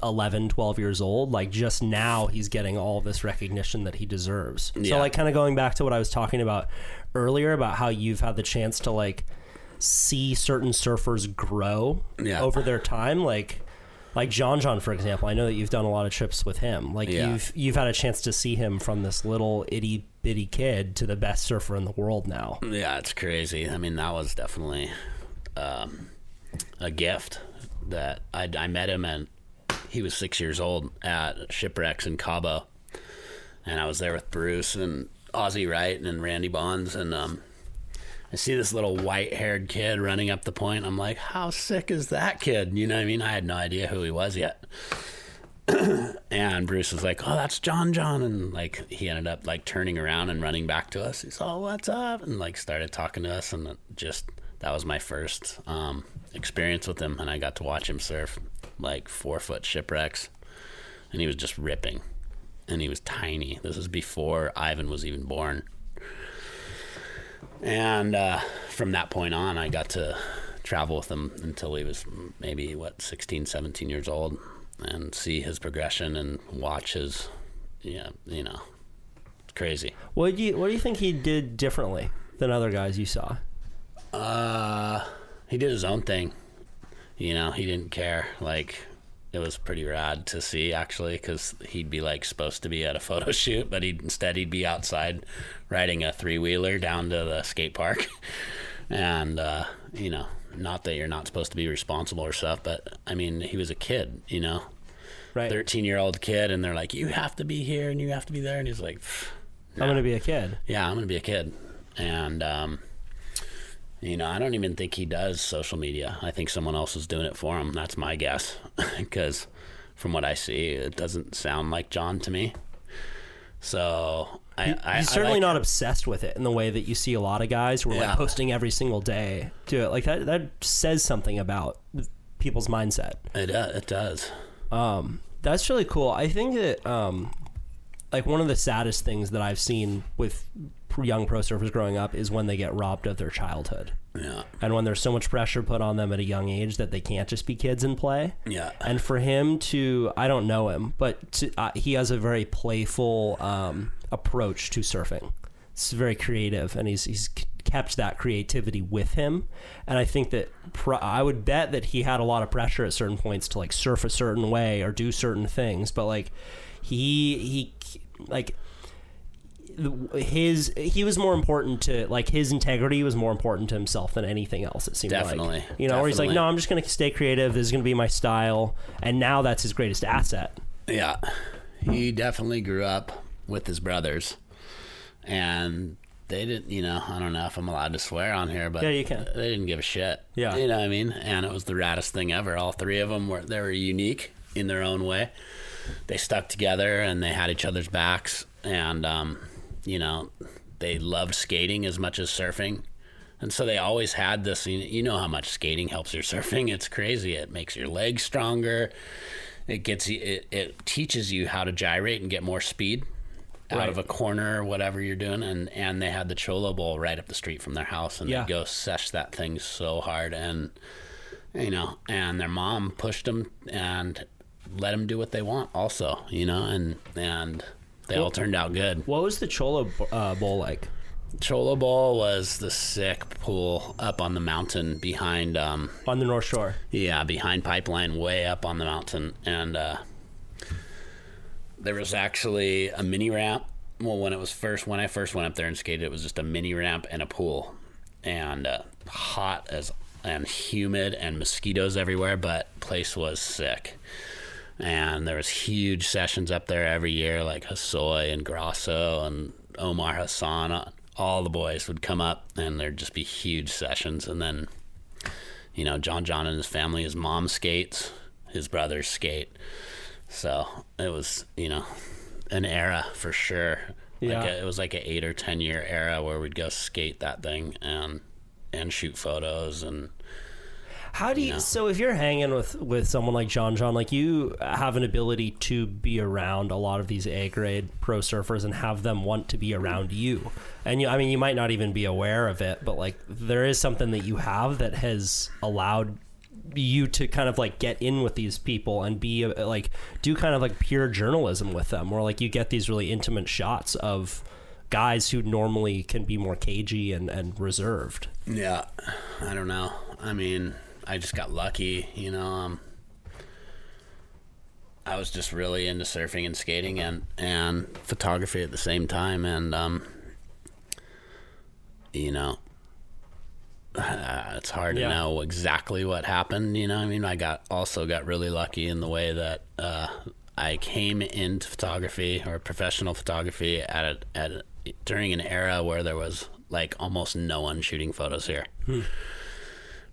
11, 12 years old. Like just now he's getting all this recognition that he deserves. Yeah. So like kind of going back to what I was talking about earlier about how you've had the chance to like see certain surfers grow Yeah. over their time like like John John for example I know that you've done a lot of trips with him like Yeah. you've you've had a chance to see him from this little itty bitty kid to the best surfer in the world now Yeah, it's crazy. I mean, that was definitely um, a gift that I, I met him and he was six years old at shipwrecks in Cabo, and I was there with Bruce and Ozzy Wright and Randy Bonds, and um, I see this little white-haired kid running up the point. I'm like, how sick is that kid? You know what I mean? I had no idea who he was yet. and Bruce was like, "Oh, that's John John," and like he ended up like turning around and running back to us. He's, "Oh, what's up?" and like started talking to us, and just that was my first um, experience with him, and I got to watch him surf like four foot shipwrecks, and he was just ripping, and he was tiny. This was before Ivan was even born. And uh, from that point on, I got to travel with him until he was maybe, what, 16, 17 years old and see his progression and watch his, yeah, you know, it's crazy. what do you what do you think he did differently than other guys you saw Uh, he did his own thing. You know, he didn't care. Like, it was pretty rad to see actually, because he'd be like supposed to be at a photo shoot, but he'd instead he'd be outside riding a three wheeler down to the skate park, and uh, you know, not that you're not supposed to be responsible or stuff, but I mean, he was a kid, you know, right. Thirteen year old kid, and they're like, you have to be here and you have to be there, and he's like. "Pfft, I'm gonna be a kid. Yeah, I'm gonna be a kid, and um, you know, I don't even think he does social media. I think someone else is doing it for him. That's my guess, because from what I see, it doesn't sound like John to me. So I, I he's I certainly like- not obsessed with it in the way that you see a lot of guys who are Yeah. like posting every single day to it like that that says something about people's mindset It uh, it does. Um, that's really cool. I think that um, like one of the saddest things that I've seen with young pro surfers growing up is when they get robbed of their childhood. Yeah. And when there's so much pressure put on them at a young age that they can't just be kids and play. Yeah. And for him to, I don't know him, but to, uh, he has a very playful um, approach to surfing. It's very creative, and he's he's kept that creativity with him. And I think that I would bet that he had a lot of pressure at certain points to like surf a certain way or do certain things, but like he he like his he was more important to like his integrity was more important to himself than anything else it seemed Definitely. like you know where he's like no i'm just going to stay creative this is going to be my style and now that's his greatest asset Yeah. He definitely grew up with his brothers. And they didn't, you know, I don't know if I'm allowed to swear on here, but Yeah, you can. they didn't give a shit. Yeah. You know what I mean? And it was the raddest thing ever. All three of them were, they were unique in their own way. They stuck together and they had each other's backs. And, um, you know, they loved skating as much as surfing. And so they always had this. You know how much skating helps your surfing. It's crazy. It makes your legs stronger. It gets you. It, it teaches you how to gyrate and get more speed out Right. of a corner or whatever you're doing. And and they had the Cholo Bowl right up the street from their house, and Yeah. they go sesh that thing so hard. And you know, and their mom pushed them and let them do what they want. Also, you know, and and they all turned out good. what was the cholo uh, bowl like Cholo Bowl was the sick pool up on the mountain behind, um, on the north shore yeah, behind Pipeline, way up on the mountain, and uh, there was actually a mini ramp. Well, when it was first, when I first went up there and skated, it was just a mini ramp and a pool, and uh, hot as and humid and mosquitoes everywhere, but place was sick. And there was huge sessions up there every year, like Hosoi and Grosso and Omar Hassan. All the boys would come up, and there'd just be huge sessions. And then, you know, John John and his family, his mom skates, his brothers skate. So it was, you know, an era for sure. Yeah. Like a, it was like an eight or ten year era where we'd go skate that thing and and shoot photos and How do you? So if you're hanging with with someone like John John, like you have an ability to be around a lot of these A grade pro surfers and have them want to be around you, and you, I mean, you might not even be aware of it, but like there is something that you have that has allowed you to kind of like get in with these people and be uh, like do kind of like pure journalism with them where like you get these really intimate shots of guys who normally can be more cagey and, and reserved Yeah, I don't know. I mean, I just got lucky, you know. Um, I was just really into surfing and skating and and photography at the same time, and um, you know, uh, it's hard Yeah. to know exactly what happened. You know, I mean, I got also got really lucky in the way that uh, I came into photography or professional photography at a, at a, during an era where there was like almost no one shooting photos here.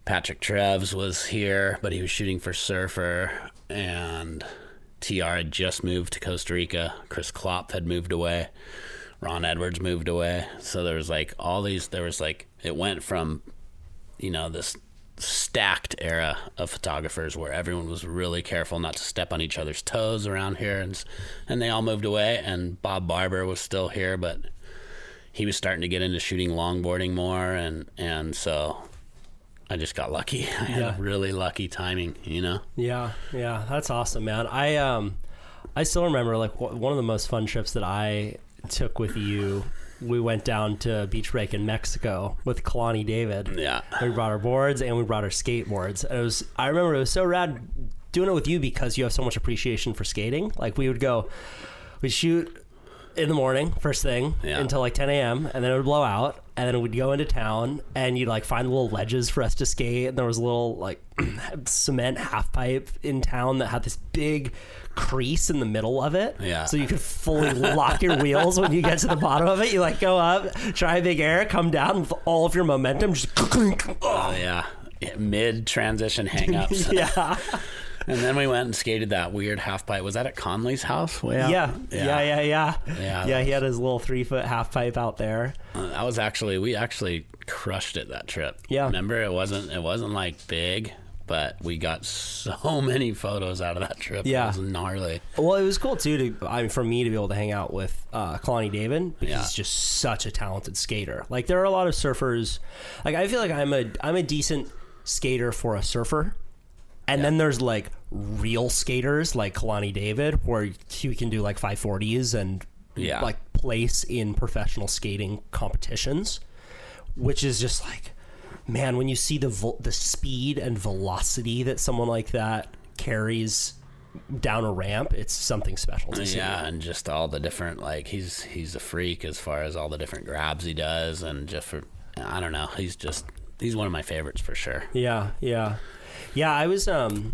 Patrick Trefz was here, but he was shooting for Surfer, and TR had just moved to Costa Rica. Chris Klopp had moved away. Ron Edwards moved away. So there was like all these. There was like it went from, you know, this stacked era of photographers where everyone was really careful not to step on each other's toes around here, and and they all moved away. And Bob Barbour was still here, but he was starting to get into shooting longboarding more, and and so I just got lucky. I had really lucky timing, you know. Yeah, yeah, that's awesome, man. I um, I still remember like w- one of the most fun trips that I took with you. We went down to beach break in Mexico with Kalani David. Yeah. we brought our boards and we brought our skateboards. And it was I remember it was so rad doing it with you because you have so much appreciation for skating. Like we would go, we'd shoot in the morning first thing Yeah. until like 10 a.m. and then it would blow out and then we'd go into town and you'd like find little ledges for us to skate and there was a little like cement half pipe in town that had this big crease in the middle of it Yeah. so you could fully lock your wheels when you get to the bottom of it you like go up try a big air come down with all of your momentum just Oh yeah. Mid transition hangups. yeah And then we went and skated that weird half pipe. Was that at Conley's house? Way out? yeah yeah yeah yeah Yeah, yeah he had his little three foot half pipe out there Uh, That was actually we actually crushed it that trip. Yeah. Remember it wasn't it wasn't like big, but we got so many photos out of that trip. Yeah. it was gnarly. Well, it was cool too to I mean, for me to be able to hang out with uh, Kalani David because Yeah. he's just such a talented skater. Like there are a lot of surfers. Like I feel like I'm a I'm a decent skater for a surfer, and then there's like real skaters like Kalani David where he can do like 540s and Yeah. like place in professional skating competitions, which is just like man when you see the vel- the speed and velocity that someone like that carries down a ramp, it's something special to see. Yeah, and just all the different like he's he's a freak as far as all the different grabs he does, and just for I don't know, he's just he's one of my favorites for sure. Yeah, yeah, yeah. I was, um,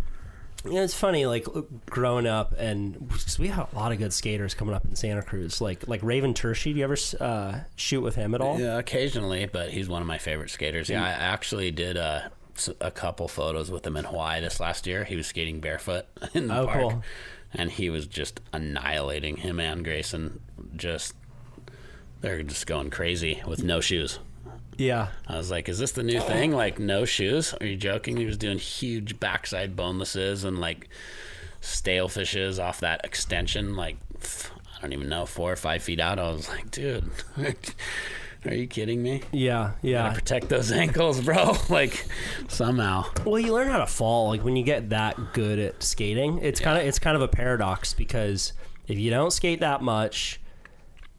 you know, it's funny, like growing up, and 'cause we have a lot of good skaters coming up in Santa Cruz, like like Raven Tershy. Do you ever uh, shoot with him at all? Yeah, occasionally, but he's one of my favorite skaters. Yeah, I actually did a, s- a couple photos with him in Hawaii this last year. He was skating barefoot in the Oh, park, cool. and he was just annihilating him and Grayson. Just they're just going crazy with no shoes. Yeah, I was like, "Is this the new thing? Like no shoes? Are you joking?" He was doing huge backside bonelesses and like stale fishes off that extension, like I don't even know, four or five feet out. I was like, "Dude, are you kidding me? yeah, yeah. Gotta protect those ankles, bro. like somehow." Well, you learn how to fall. Like when you get that good at skating, it's kind of it's kind of a paradox because if you don't skate that much,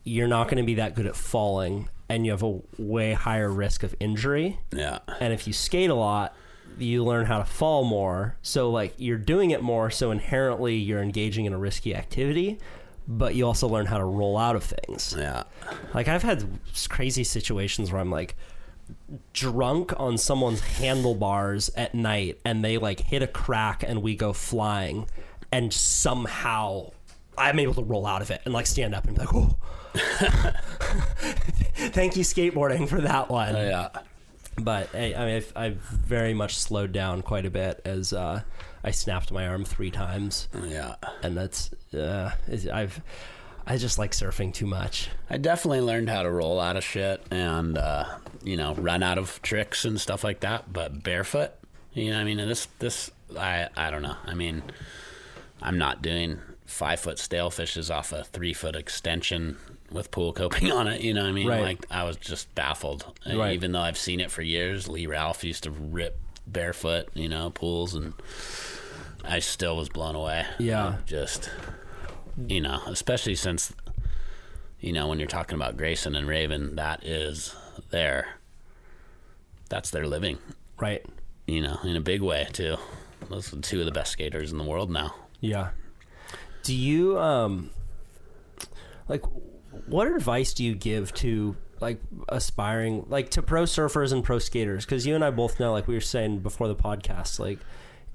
you're not going to be that good at falling, and you have a way higher risk of injury. Yeah, And if you skate a lot, you learn how to fall more. So like you're doing it more, so inherently you're engaging in a risky activity, but you also learn how to roll out of things. yeah, Like I've had crazy situations where I'm like drunk on someone's handlebars at night and they like hit a crack and we go flying and somehow I'm able to roll out of it and like stand up and be like, "Oh. Thank you skateboarding for that one." yeah. But hey, I mean, I've, I've very much slowed down quite a bit as uh, I snapped my arm three times, Yeah. and that's uh, I've I just like surfing too much. I definitely learned how to roll out of shit and uh, you know run out of tricks and stuff like that. But barefoot, you know, I mean, this this I I don't know. I mean, I'm not doing five foot stale fishes off a three foot extension with pool coping on it. You know, what I mean, Right. like I was just baffled. Right. Even though I've seen it for years, Lee Ralph used to rip barefoot, you know, pools and. I still was blown away. Yeah. Just you know, especially since you know when you're talking about Grayson and Raven, that is their that's their living. Right. You know, in a big way too. Those are two of the best skaters in the world now. Yeah. Do you um like what advice do you give to like aspiring like to pro surfers and pro skaters cuz you and I both know like we were saying before the podcast like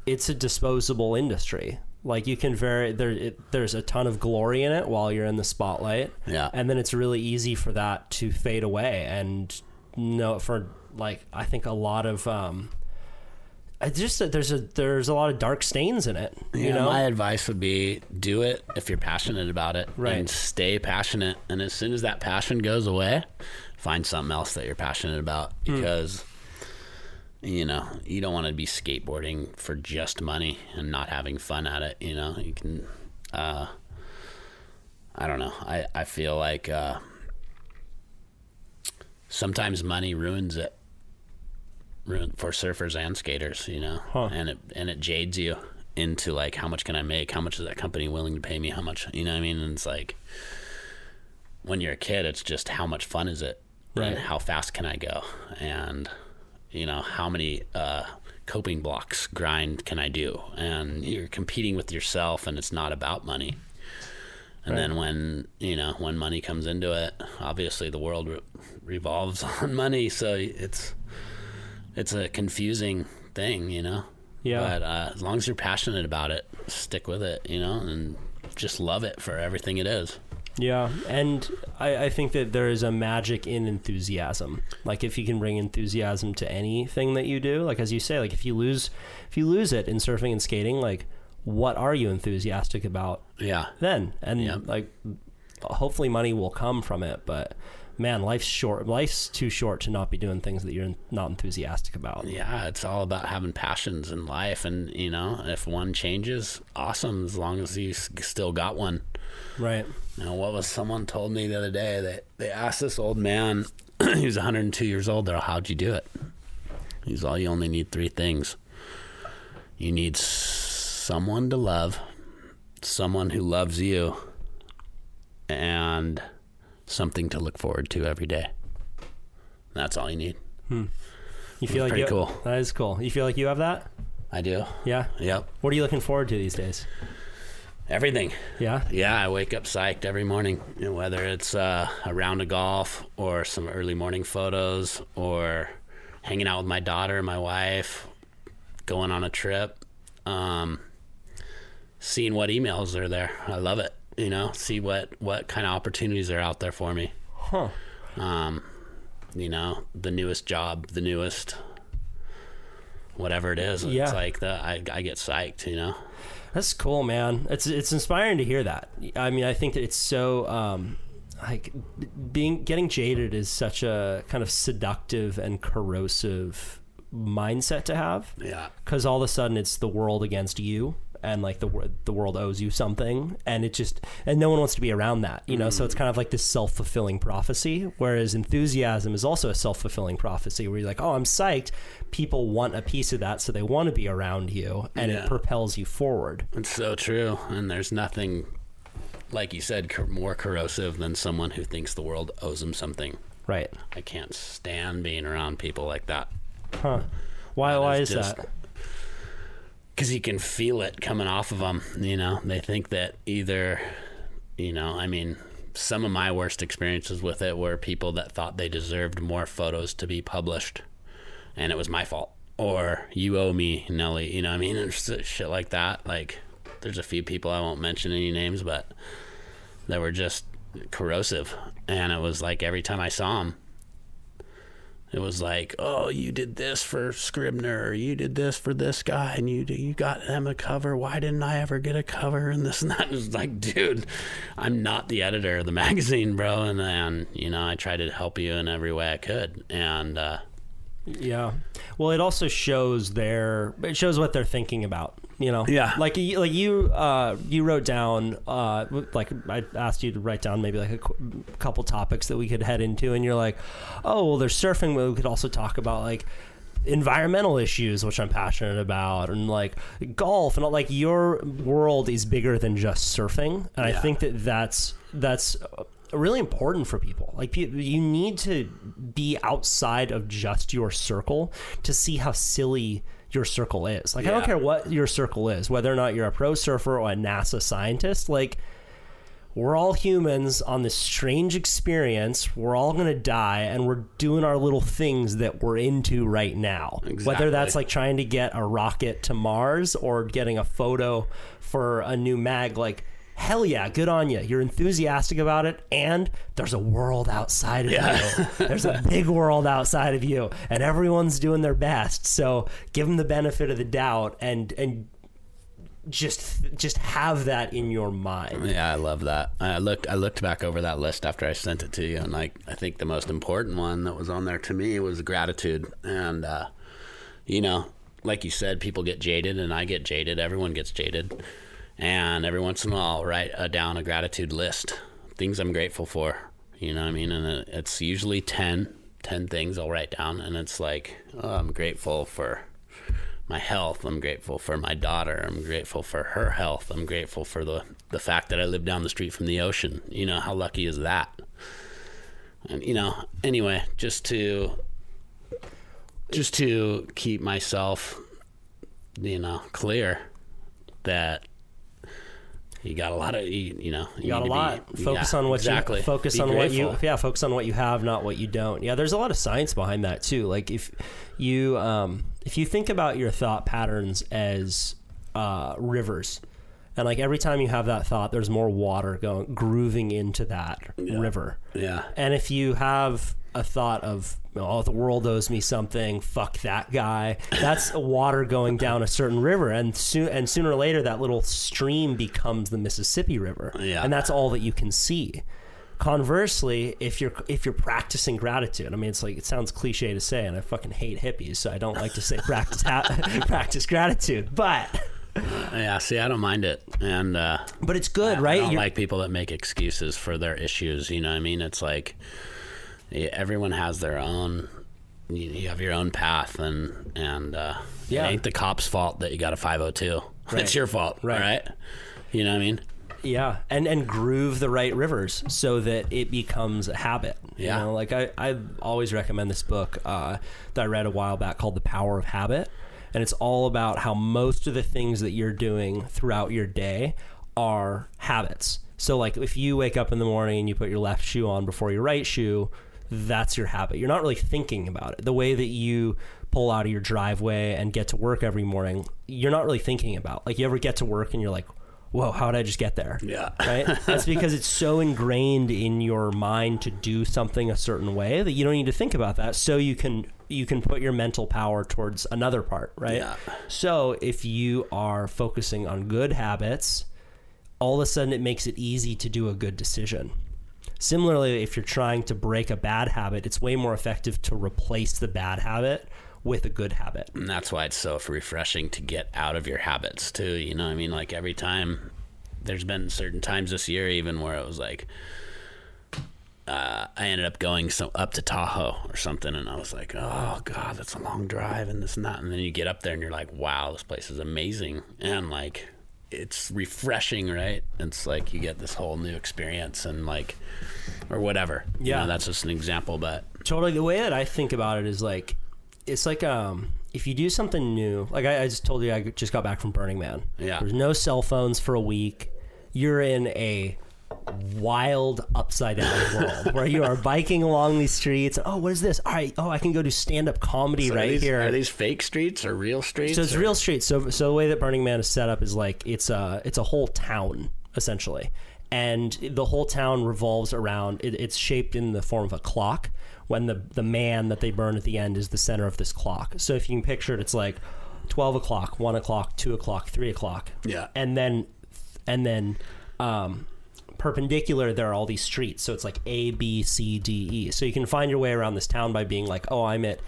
it's a disposable industry. Like you can very there it, there's a ton of glory in it while you're in the spotlight. Yeah. And then it's really easy for that to fade away and no for like I think a lot of um I just that there's a there's a lot of dark stains in it. You know, my advice would be do it if you're passionate about it, Right. And stay passionate. And as soon as that passion goes away, find something else that you're passionate about Hmm. because you know you don't want to be skateboarding for just money and not having fun at it. You know, you can. Uh, I don't know. I I feel like uh, sometimes money ruins it for surfers and skaters, you know, Huh. and it and it jades you into like how much can I make? How much is that company willing to pay me? How much, you know what I mean? And it's like when you're a kid, it's just how much fun is it, Right. And how fast can I go? And you know how many uh, coping blocks grind can I do? And you're competing with yourself, and it's not about money. And then when you know when money comes into it, obviously the world re- revolves on money, so it's it's a confusing thing, you know. Yeah. But uh, as long as you're passionate about it, stick with it, you know, and just love it for everything it is. Yeah, and I, I think that there is a magic in enthusiasm. Like if you can bring enthusiasm to anything that you do, like as you say, like if you lose if you lose it in surfing and skating, like what are you enthusiastic about Yeah. then? And Yeah. like hopefully money will come from it, but man, life's short. Life's too short to not be doing things that you're not enthusiastic about. Yeah, it's all about having passions in life, and you know, if one changes, awesome. As long as you still got one. Right. You know, what was someone told me the other day that they asked this old man, he was 102 years old, they're, how'd you do it? He's all, you only need three things. You need someone to love, someone who loves you, and something to look forward to every day. That's all you need. You feel like you, cool. That is cool. You feel like you have that? I do. Yeah. Yep. What are you looking forward to these days? Everything. Yeah. Yeah, I wake up psyched every morning, you know, whether it's uh, a round of golf or some early morning photos or hanging out with my daughter and my wife, going on a trip, um, seeing what emails are there. I love it. You know, see what what kind of opportunities are out there for me. Huh. Um, you know, the newest job, the newest whatever it is. Yeah. It's like the I I get psyched. You know. That's cool, man. It's it's inspiring to hear that. I mean, I think that it's so um, like being getting jaded is such a kind of seductive and corrosive mindset to have Yeah. because all of a sudden it's the world against you and like the the world owes you something and it just and no one wants to be around that you know so it's mm. kind of like this self-fulfilling prophecy whereas enthusiasm is also a self-fulfilling prophecy where you're like oh i'm psyched people want a piece of that so they want to be around you and Yeah. it propels you forward It's so true. And there's nothing, like you said, cor- more corrosive than someone who thinks the world owes them something. right I can't stand being around people like that. huh why why is just- that Because you can feel it coming off of them. You know, they think that either, you know, I mean, some of my worst experiences with it were people that thought they deserved more photos to be published, and it was my fault. Or you owe me, Nelly. You know, I mean, shit like that. Like, there's a few people I won't mention any names, but that were just corrosive, and it was like every time I saw them, it was like, oh, you did this for Scribner, or you did this for this guy, and you you got them a cover. Why didn't I ever get a cover? And this and that. Was like, dude, I'm not the editor of the magazine, bro. And then you know, I tried to help you in every way I could, and uh, Yeah. Well, it also shows their it shows what they're thinking about. You know. Yeah. Like you- like you uh you wrote down uh like I asked you to write down maybe like a qu- couple topics that we could head into, and you're like, oh well, there's surfing, but we could also talk about like environmental issues which i'm passionate about and like golf and all like your world is bigger than just surfing and i think that that's that's really important for people like you need to be outside of just your circle to see how silly your circle is like i don't care what your circle is whether or not you're a pro surfer or a nasa scientist like we're all humans on this strange experience. We're all going to die, and we're doing our little things that we're into right now. Whether that's like trying to get a rocket to Mars or getting a photo for a new mag, like, hell yeah, good on you. You're enthusiastic about it, and there's a world outside of you. There's a big world outside of you, and everyone's doing their best. So give them the benefit of the doubt and, and, just just have that in your mind. Yeah, I love that. I looked I looked back over that list after I sent it to you, and like I think the most important one that was on there to me was gratitude. And uh, you know, like you said, people get jaded, and I get jaded. Everyone gets jaded, and every once in a while, I'll write uh, down a gratitude list, things I'm grateful for. You know what I mean? And it's usually 10, 10 things I'll write down, and it's like oh, I'm grateful for my health. I'm grateful for my daughter. I'm grateful for her health. I'm grateful for the the fact that I live down the street from the ocean. You know, how lucky is that? And you know, anyway, just to just to keep myself you know, clear that you got a lot of you, you know, You got a lot. be- focus yeah, on what exactly. you focus Be on what you yeah focus on what you have, not what you don't. Yeah, there's a lot of science behind that too. Like if you um, if you think about your thought patterns as uh, rivers, and like every time you have that thought, there's more water going grooving into that river. Yeah. And if you have a thought of, oh, the world owes me something, fuck that guy, that's water going down a certain river. And, soon, and sooner or later, that little stream becomes the Mississippi River. Yeah. And that's all that you can see. Conversely, if you're if you're practicing gratitude, I mean, it's like it sounds cliche to say, and I fucking hate hippies, so I don't like to say practice ha- practice gratitude. But Yeah, see, I don't mind it, and uh, but it's good, I- right? I don't You're- like people that make excuses for their issues. You know what I mean? It's like everyone has their own. You, you have your own path, and and uh, Yeah. it ain't the cop's fault that you got a five hundred two. Right. It's your fault, Right. right? You know what I mean? Yeah, and and groove the right rivers so that it becomes a habit. Yeah. you know, like I I always recommend this book uh, that I read a while back called The Power of Habit, and it's all about how most of the things that you're doing throughout your day are habits. So like if you wake up in the morning and you put your left shoe on before your right shoe, that's your habit. You're not really thinking about it. The way that you pull out of your driveway and get to work every morning, you're not really thinking about. Like you ever get to work and you're like, "Whoa, how did I just get there?" Yeah. right? That's because it's so ingrained in your mind to do something a certain way that you don't need to think about that. So you can you can put your mental power towards another part, right? Yeah. So if you are focusing on good habits, all of a sudden it makes it easy to do a good decision. Similarly, if you're trying to break a bad habit, it's way more effective to replace the bad habit with a good habit. And that's why it's so refreshing to get out of your habits too. You know, I mean, like every time. There's been certain times this year even where it was like, uh, I ended up going so up to Tahoe or something, and I was like, oh god, that's a long drive and this and that. And then you get up there and you're like, wow, this place is amazing, and like it's refreshing, right? It's like you get this whole new experience and like, or whatever. You Yeah. know, that's just an example, but totally the way that I think about it is like it's like um if you do something new like I, I just told you I just got back from Burning Man Yeah. there's no cell phones for a week you're in a wild upside down world where you are biking along these streets oh what is this all right oh I can go do stand up comedy So right these, here Are these fake streets or real streets? so it's or- real streets. So so the way that Burning Man is set up is like it's a it's a whole town essentially, and the whole town revolves around. It, it's shaped in the form of a clock. When the the man that they burn at the end is the center of this clock. So if you can picture it, it's like twelve o'clock, one o'clock, two o'clock, three o'clock. Yeah. and then and then. Um, perpendicular there are all these streets. So it's like a b c d e. So you can find your way around this town by being like oh i'm at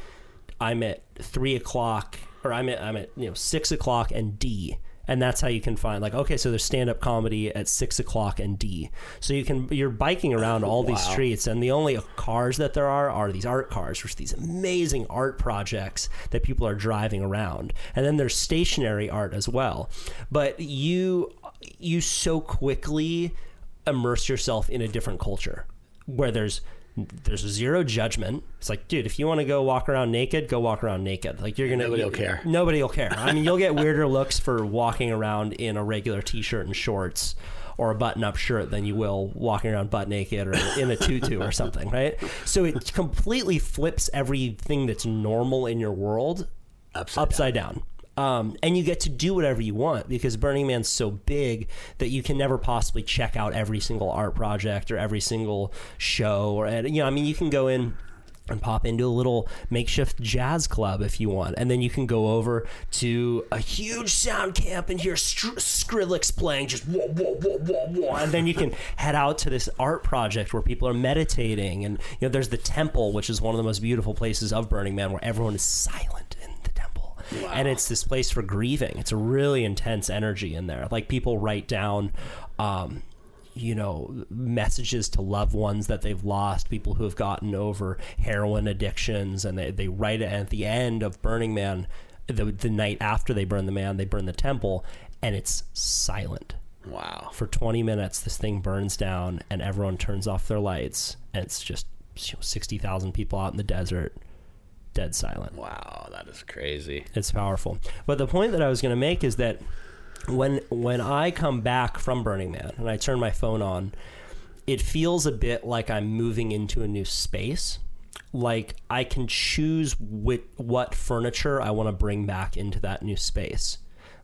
I'm at three o'clock, or I'm at I'm at you know six o'clock and D, and that's how you can find like okay, so there's stand up comedy at six o'clock and D. So you can you're biking around all these streets, and the only cars that there are are these art cars, which are these amazing art projects that people are driving around, and then there's stationary art as well. But you you so quickly immerse yourself in a different culture where there's there's zero judgment. It's like, dude, if you want to go walk around naked, go walk around naked. Like you're gonna Nobody will care. Nobody will care. I mean, you'll get weirder looks for walking around in a regular t-shirt and shorts or a button-up shirt than you will walking around butt naked or in a tutu or something, right? So it completely flips everything that's normal in your world upside, upside down. Um, and you get to do whatever you want because Burning Man's so big that you can never possibly check out every single art project or every single show or you know I mean you can go in and pop into a little makeshift jazz club if you want. And then you can go over to a huge sound camp and hear Str- Skrillex playing just whoa whoa whoa whoa whoa and then you can head out to this art project where people are meditating. And you know there's the temple which is one of the most beautiful places of Burning Man where everyone is silent temple and it's this place for grieving. It's a really intense energy in there. Like people write down um, you know messages to loved ones that they've lost people who have gotten over heroin addictions and they, they write it at the end of burning man the, the night after they burn the man they burn the temple and it's silent. Wow. for 20 minutes this thing burns down and everyone turns off their lights and it's just you know, 60,000 people out in the desert dead silent Wow, that is crazy. it's powerful. But the point that I was going to make is that when when I come back from Burning Man and I turn my phone on, it feels a bit like I'm moving into a new space. Like I can choose what what furniture I want to bring back into that new space.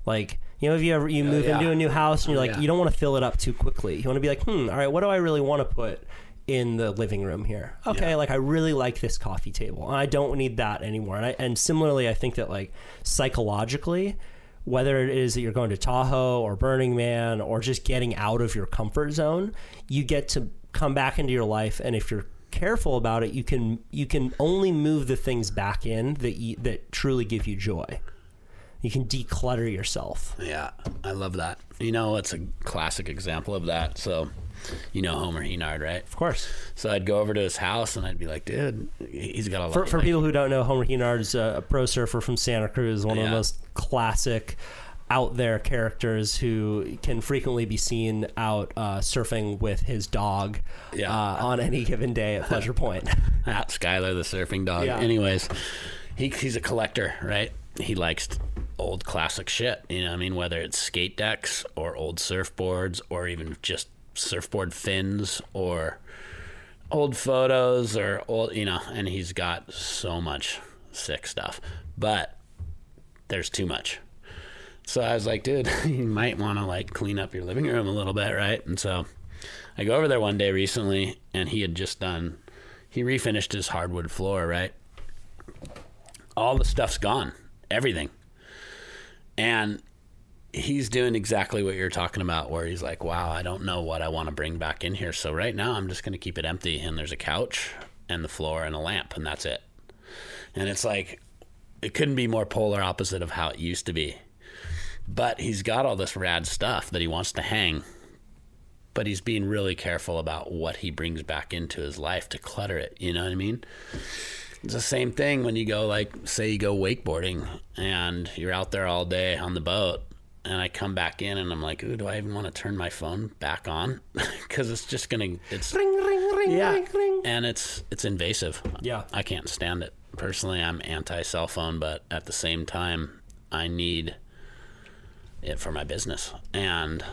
Like you know, if you ever you move yeah. into a new house and you're like Yeah. you don't want to fill it up too quickly. You want to be like, hmm, all right, what do I really want to put in the living room here? Okay, like I really like this coffee table. I don't need that anymore. And I, and similarly, I think that like psychologically, whether it is that you're going to Tahoe or Burning Man or just getting out of your comfort zone, you get to come back into your life, and if you're careful about it, you can you can only move the things back in that you, that truly give you joy. You can declutter yourself. Yeah, I love that. You know, it's a classic example of that. So, you know Homer Henard, right? Of course. So I'd go over to his house and I'd be like, dude, he's got a lot. For, for people who don't know, Homer Henard is a, a pro surfer from Santa Cruz, one of the most classic out there characters who can frequently be seen out uh, surfing with his dog Yeah. uh, on any given day at Pleasure Point. at Skylar the surfing dog. Yeah. Anyways, he, he's a collector, right? He likes old classic shit. You know, I mean, whether it's skate decks or old surfboards or even just surfboard fins or old photos or old, you know. And he's got so much sick stuff, but there's too much. So I was like, dude, you might want to like clean up your living room a little bit, right? And so I go over there one day recently, and he had just done. He refinished his hardwood floor, right? All the stuff's gone, everything, and he's doing exactly what you're talking about, where he's like, "Wow, I don't know what I want to bring back in here, so right now I'm just going to keep it empty, and there's a couch and the floor and a lamp, and that's it." And it's like, it couldn't be more polar opposite of how it used to be. But he's got all this rad stuff that he wants to hang but he's being really careful about what he brings back into his life to clutter it. You know what I mean? It's the same thing when you go, like, say you go wakeboarding and you're out there all day on the boat, and I come back in and I'm like, ooh, do I even want to turn my phone back on? Because it's just gonna, it's ring, ring, ring, Yeah. ring, ring. and it's it's invasive. Yeah. I can't stand it. Personally, I'm anti cell phone, but at the same time, I need it for my business, and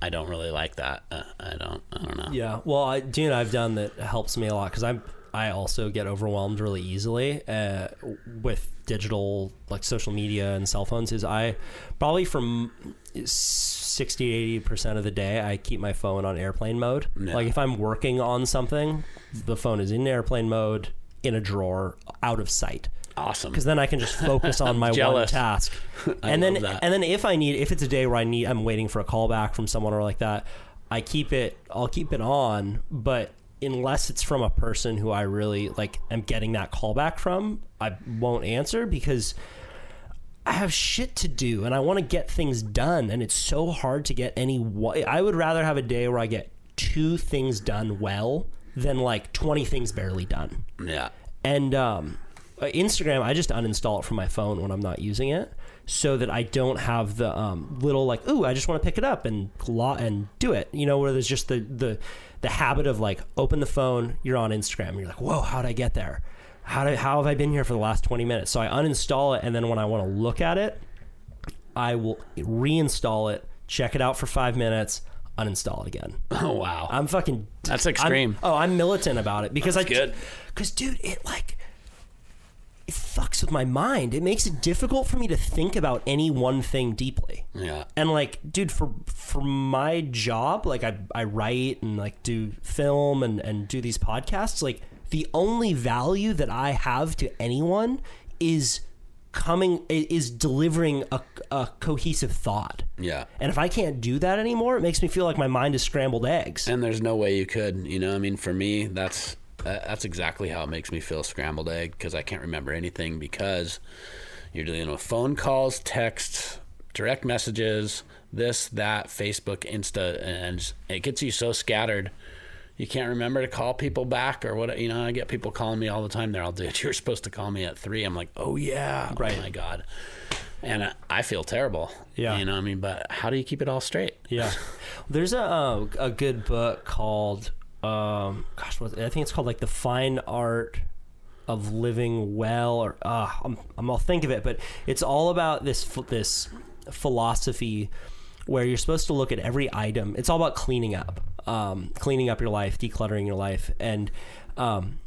I don't really like that. Uh, I don't. I don't know. Yeah. Well, I, do you know I've done that helps me a lot because I'm I also get overwhelmed really easily uh, with digital like social media and cell phones. Is I probably from 60 80 percent of the day I keep my phone on airplane mode. Yeah. Like if I'm working on something, the phone is in airplane mode in a drawer out of sight Awesome. because then I can just focus on my one task. And then that. and then if I need if it's a day where I need I'm waiting for a call back from someone or like that, I keep it I'll keep it on, but unless it's from a person who I really like am getting that call back from, I won't answer because I have shit to do and I want to get things done and it's so hard to get any I would rather have a day where I get two things done well than like 20 things barely done. yeah. And um, uh, Instagram, I just uninstall it from my phone when I'm not using it, so that I don't have the um, little like, ooh, I just want to pick it up and and do it. You know, where there's just the the the habit of like, open the phone, you're on Instagram, you're like, whoa, how'd I get there? How did how have I been here for the last 20 minutes? So I uninstall it, and then when I want to look at it, I will reinstall it, check it out for five minutes, uninstall it again. Oh wow. I'm fucking. That's I'm- extreme. oh, I'm militant about it because That's I. good. Because, dude, it like it fucks with my mind. It makes it difficult for me to think about any one thing deeply. yeah. And like, dude, for for my job, like I I write and like do film and and do these podcasts. Like the only value that I have to anyone is coming is delivering a, a cohesive thought. Yeah. And if I can't do that anymore, it makes me feel like my mind is scrambled eggs. And there's no way you could. You know, I mean, for me, that's that's exactly how it makes me feel scrambled egg because I can't remember anything because you're dealing with phone calls, texts, direct messages, this, that, Facebook, Insta, and it gets you so scattered. You can't remember to call people back or what. You know, I get people calling me all the time. They're all, dude, you're supposed to call me at three. I'm like, oh yeah, oh, Right. Oh my god, and I, I feel terrible. Yeah. you know, what I mean, but how do you keep it all straight? Yeah, there's a a good book called um, gosh, I think it's called like the fine art of living well, or uh, I'm, I'm I'll think of it, but it's all about this this philosophy where you're supposed to look at every item. It's all about cleaning up, um, cleaning up your life, decluttering your life, and um,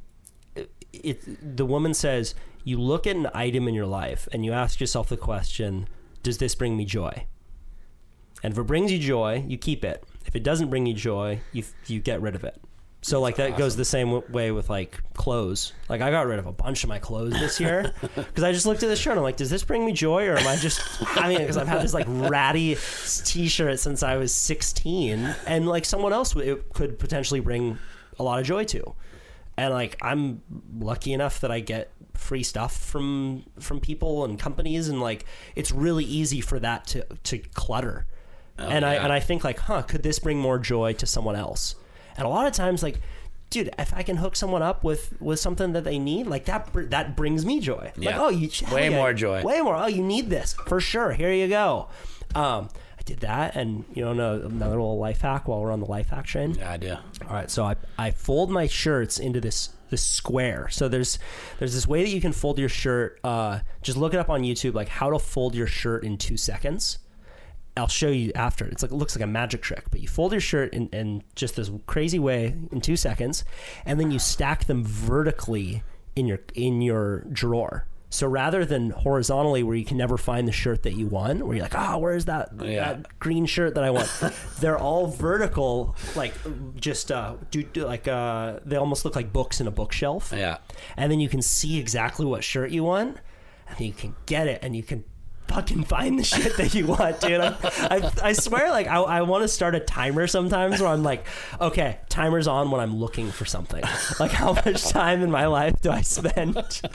it, it, the woman says you look at an item in your life and you ask yourself the question, does this bring me joy? And if it brings you joy, you keep it. If it doesn't bring you joy, you you get rid of it. So like that goes the same w- way with like clothes. Like I got rid of a bunch of my clothes this year because I just looked at this shirt. and I'm like, does this bring me joy, or am I just having it because I've had this like ratty T-shirt since I was 16, and like someone else w- it could potentially bring a lot of joy to. And like I'm lucky enough that I get free stuff from from people and companies, and like it's really easy for that to to clutter. And I and I think like, huh, could this bring more joy to someone else? And a lot of times, like, dude, if I can hook someone up with with something that they need, like that br- that brings me joy. Like, oh, you Way yeah, more joy. Way more. Oh, you need this for sure. Here you go. Um, I did that, and you know, another little life hack while we're on the life hack train. Yeah, I do. All right, so I, I fold my shirts into this this square. So there's there's this way that you can fold your shirt. Uh, just look it up on YouTube, like how to fold your shirt in two seconds. I'll show you after. It's like it looks like a magic trick, but you fold your shirt in, in just this crazy way in two seconds, and then you stack them vertically in your in your drawer. So rather than horizontally, where you can never find the shirt that you want, where you're like, oh, where's that, Yeah. that green shirt that I want? They're all vertical, like just uh, do, do like uh, they almost look like books in a bookshelf Yeah. and then you can see exactly what shirt you want, and then you can get it, and you can fucking find the shit that you want, dude. I, I, I swear, like I, I want to start a timer sometimes where I'm like, okay, timer's on when I'm looking for something. Like how much time in my life do I spend?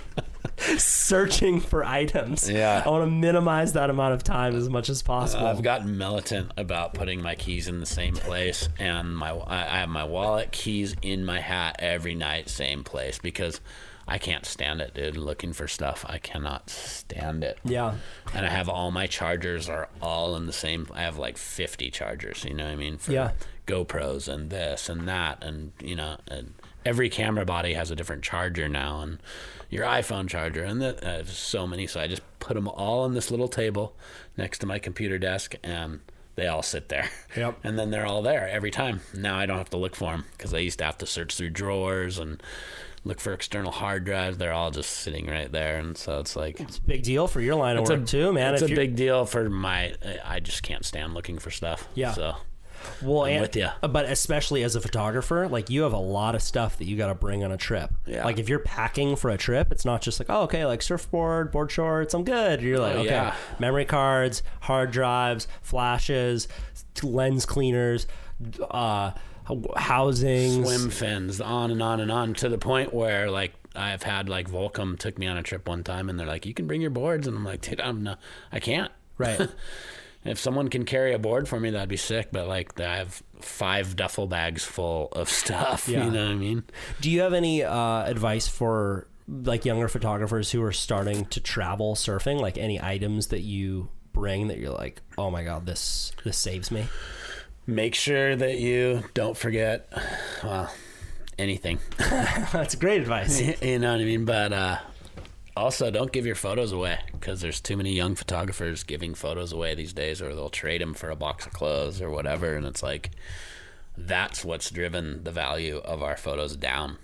searching for items Yeah. i want to minimize that amount of time as much as possible I've gotten militant about putting my keys in the same place, and my I I have my wallet, keys in my hat every night, same place because I can't stand it, dude. Looking for stuff, I cannot stand it. yeah And I have all my chargers are all in the same. I have like 50 chargers. You know what I mean? For Yeah. GoPros and this and that, and you know, and every camera body has a different charger now, and your iPhone charger, and the, uh, there's so many. So I just put them all on this little table next to my computer desk, and they all sit there. Yep. And then they're all there every time. Now I don't have to look for them because I used to have to search through drawers and look for external hard drives. They're all just sitting right there, and so it's like it's a big deal for your line of work a, too man It's If a big deal for my. I just can't stand looking for stuff. Yeah. So Well, I'm and, with you. But especially as a photographer, like you have a lot of stuff that you got to bring on a trip. Yeah. Like if you're packing for a trip, it's not just like, oh, okay, like surfboard, board shorts, I'm good. You're like, Oh, okay, yeah. memory cards, hard drives, flashes, lens cleaners, uh, housings. swim fins, on and on and on to the point where like I've had like Volcom took me on a trip one time, and they're like, "You can bring your boards," and I'm like, "Dude, I'm not. I can't." Right. If someone can carry a board for me, that'd be sick. But like, I have five duffel bags full of stuff. Yeah. You know what I mean? Do you have any uh, advice for like younger photographers who are starting to travel surfing? Like any items that you bring that you're like, oh my god, this this saves me. Make sure that you don't forget, well, anything. That's great advice. you know what I mean? But uh, also, don't give your photos away because there's too many young photographers giving photos away these days, or they'll trade them for a box of clothes or whatever. And it's like that's what's driven the value of our photos down.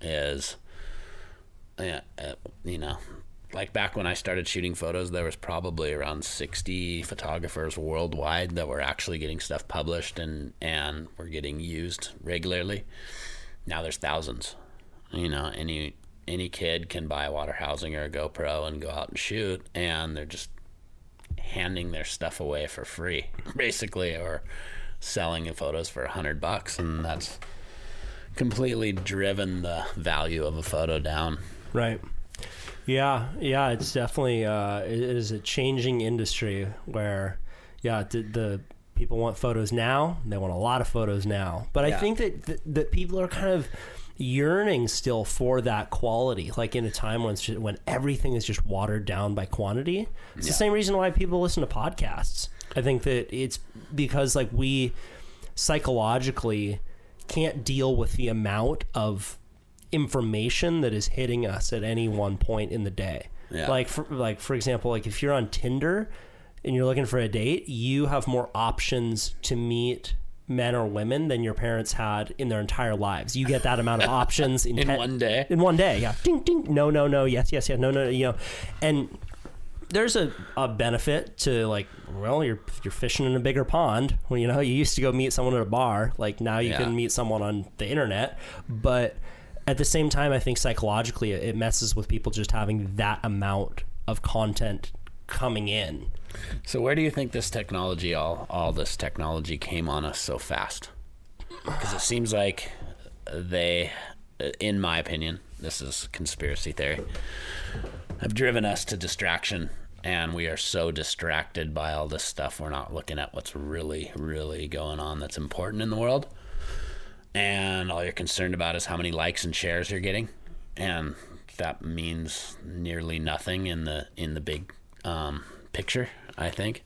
Is yeah, uh, you know, like back when I started shooting photos, there was probably around 60 photographers worldwide that were actually getting stuff published and and were getting used regularly. Now there's thousands. You know, any any kid can buy a water housing or a GoPro and go out and shoot, and they're just handing their stuff away for free, basically, or selling photos for a hundred bucks, and that's completely driven the value of a photo down. Right. Yeah, yeah, it's definitely uh, it is a changing industry where, yeah, the, the people want photos now. They want a lot of photos now, but I think that, that that people are kind of yearning still for that quality. Like in a time when just, when everything is just watered down by quantity. It's the same reason why people listen to podcasts. I think that it's because like we psychologically can't deal with the amount of information that is hitting us at any one point in the day. Yeah. Like for like for example, like if you're on Tinder and you're looking for a date, you have more options to meet men or women than your parents had in their entire lives. You get that amount of options in, In ten- one day? In one day, yeah. Ding ding. No, no, no. Yes, yes, yes. No, no. You know, and there's a, a benefit to like well you're you're fishing in a bigger pond well you know you used to go meet someone at a bar like now you Yeah. can meet someone on the internet but at the same time i think psychologically it, messes with people just having that amount of content coming in So where do you think this technology, all all this technology, came on us so fast? Because it seems like they, in my opinion, this is conspiracy theory, have driven us to distraction, and we are so distracted by all this stuff, we're not looking at what's really, really going on that's important in the world. And all you're concerned about is how many likes and shares you're getting, and that means nearly nothing in the in the big um, picture. I think.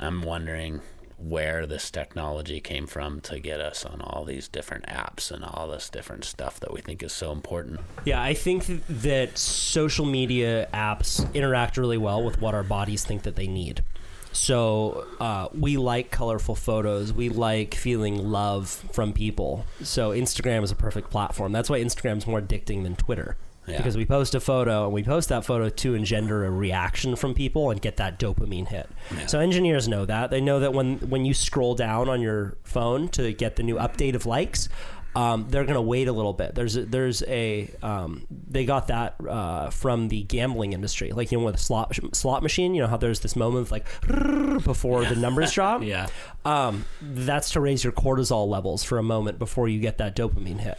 I'm wondering where this technology came from to get us on all these different apps and all this different stuff that we think is so important. Yeah, I think that social media apps interact really well with what our bodies think that they need. So uh, we like colorful photos. We like feeling love from people. So Instagram is a perfect platform. That's why Instagram's more addicting than Twitter. Yeah. Because we post a photo and we post that photo to engender a reaction from people and get that dopamine hit. So engineers know that. They know that when when you scroll down on your phone to get the new update of likes, um, they're going to wait a little bit. There's a, there's a um, they got that uh, from the gambling industry, like you know with a slot slot machine. You know how there's this moment of like before the numbers drop. Yeah. Um, that's to raise your cortisol levels for a moment before you get that dopamine hit.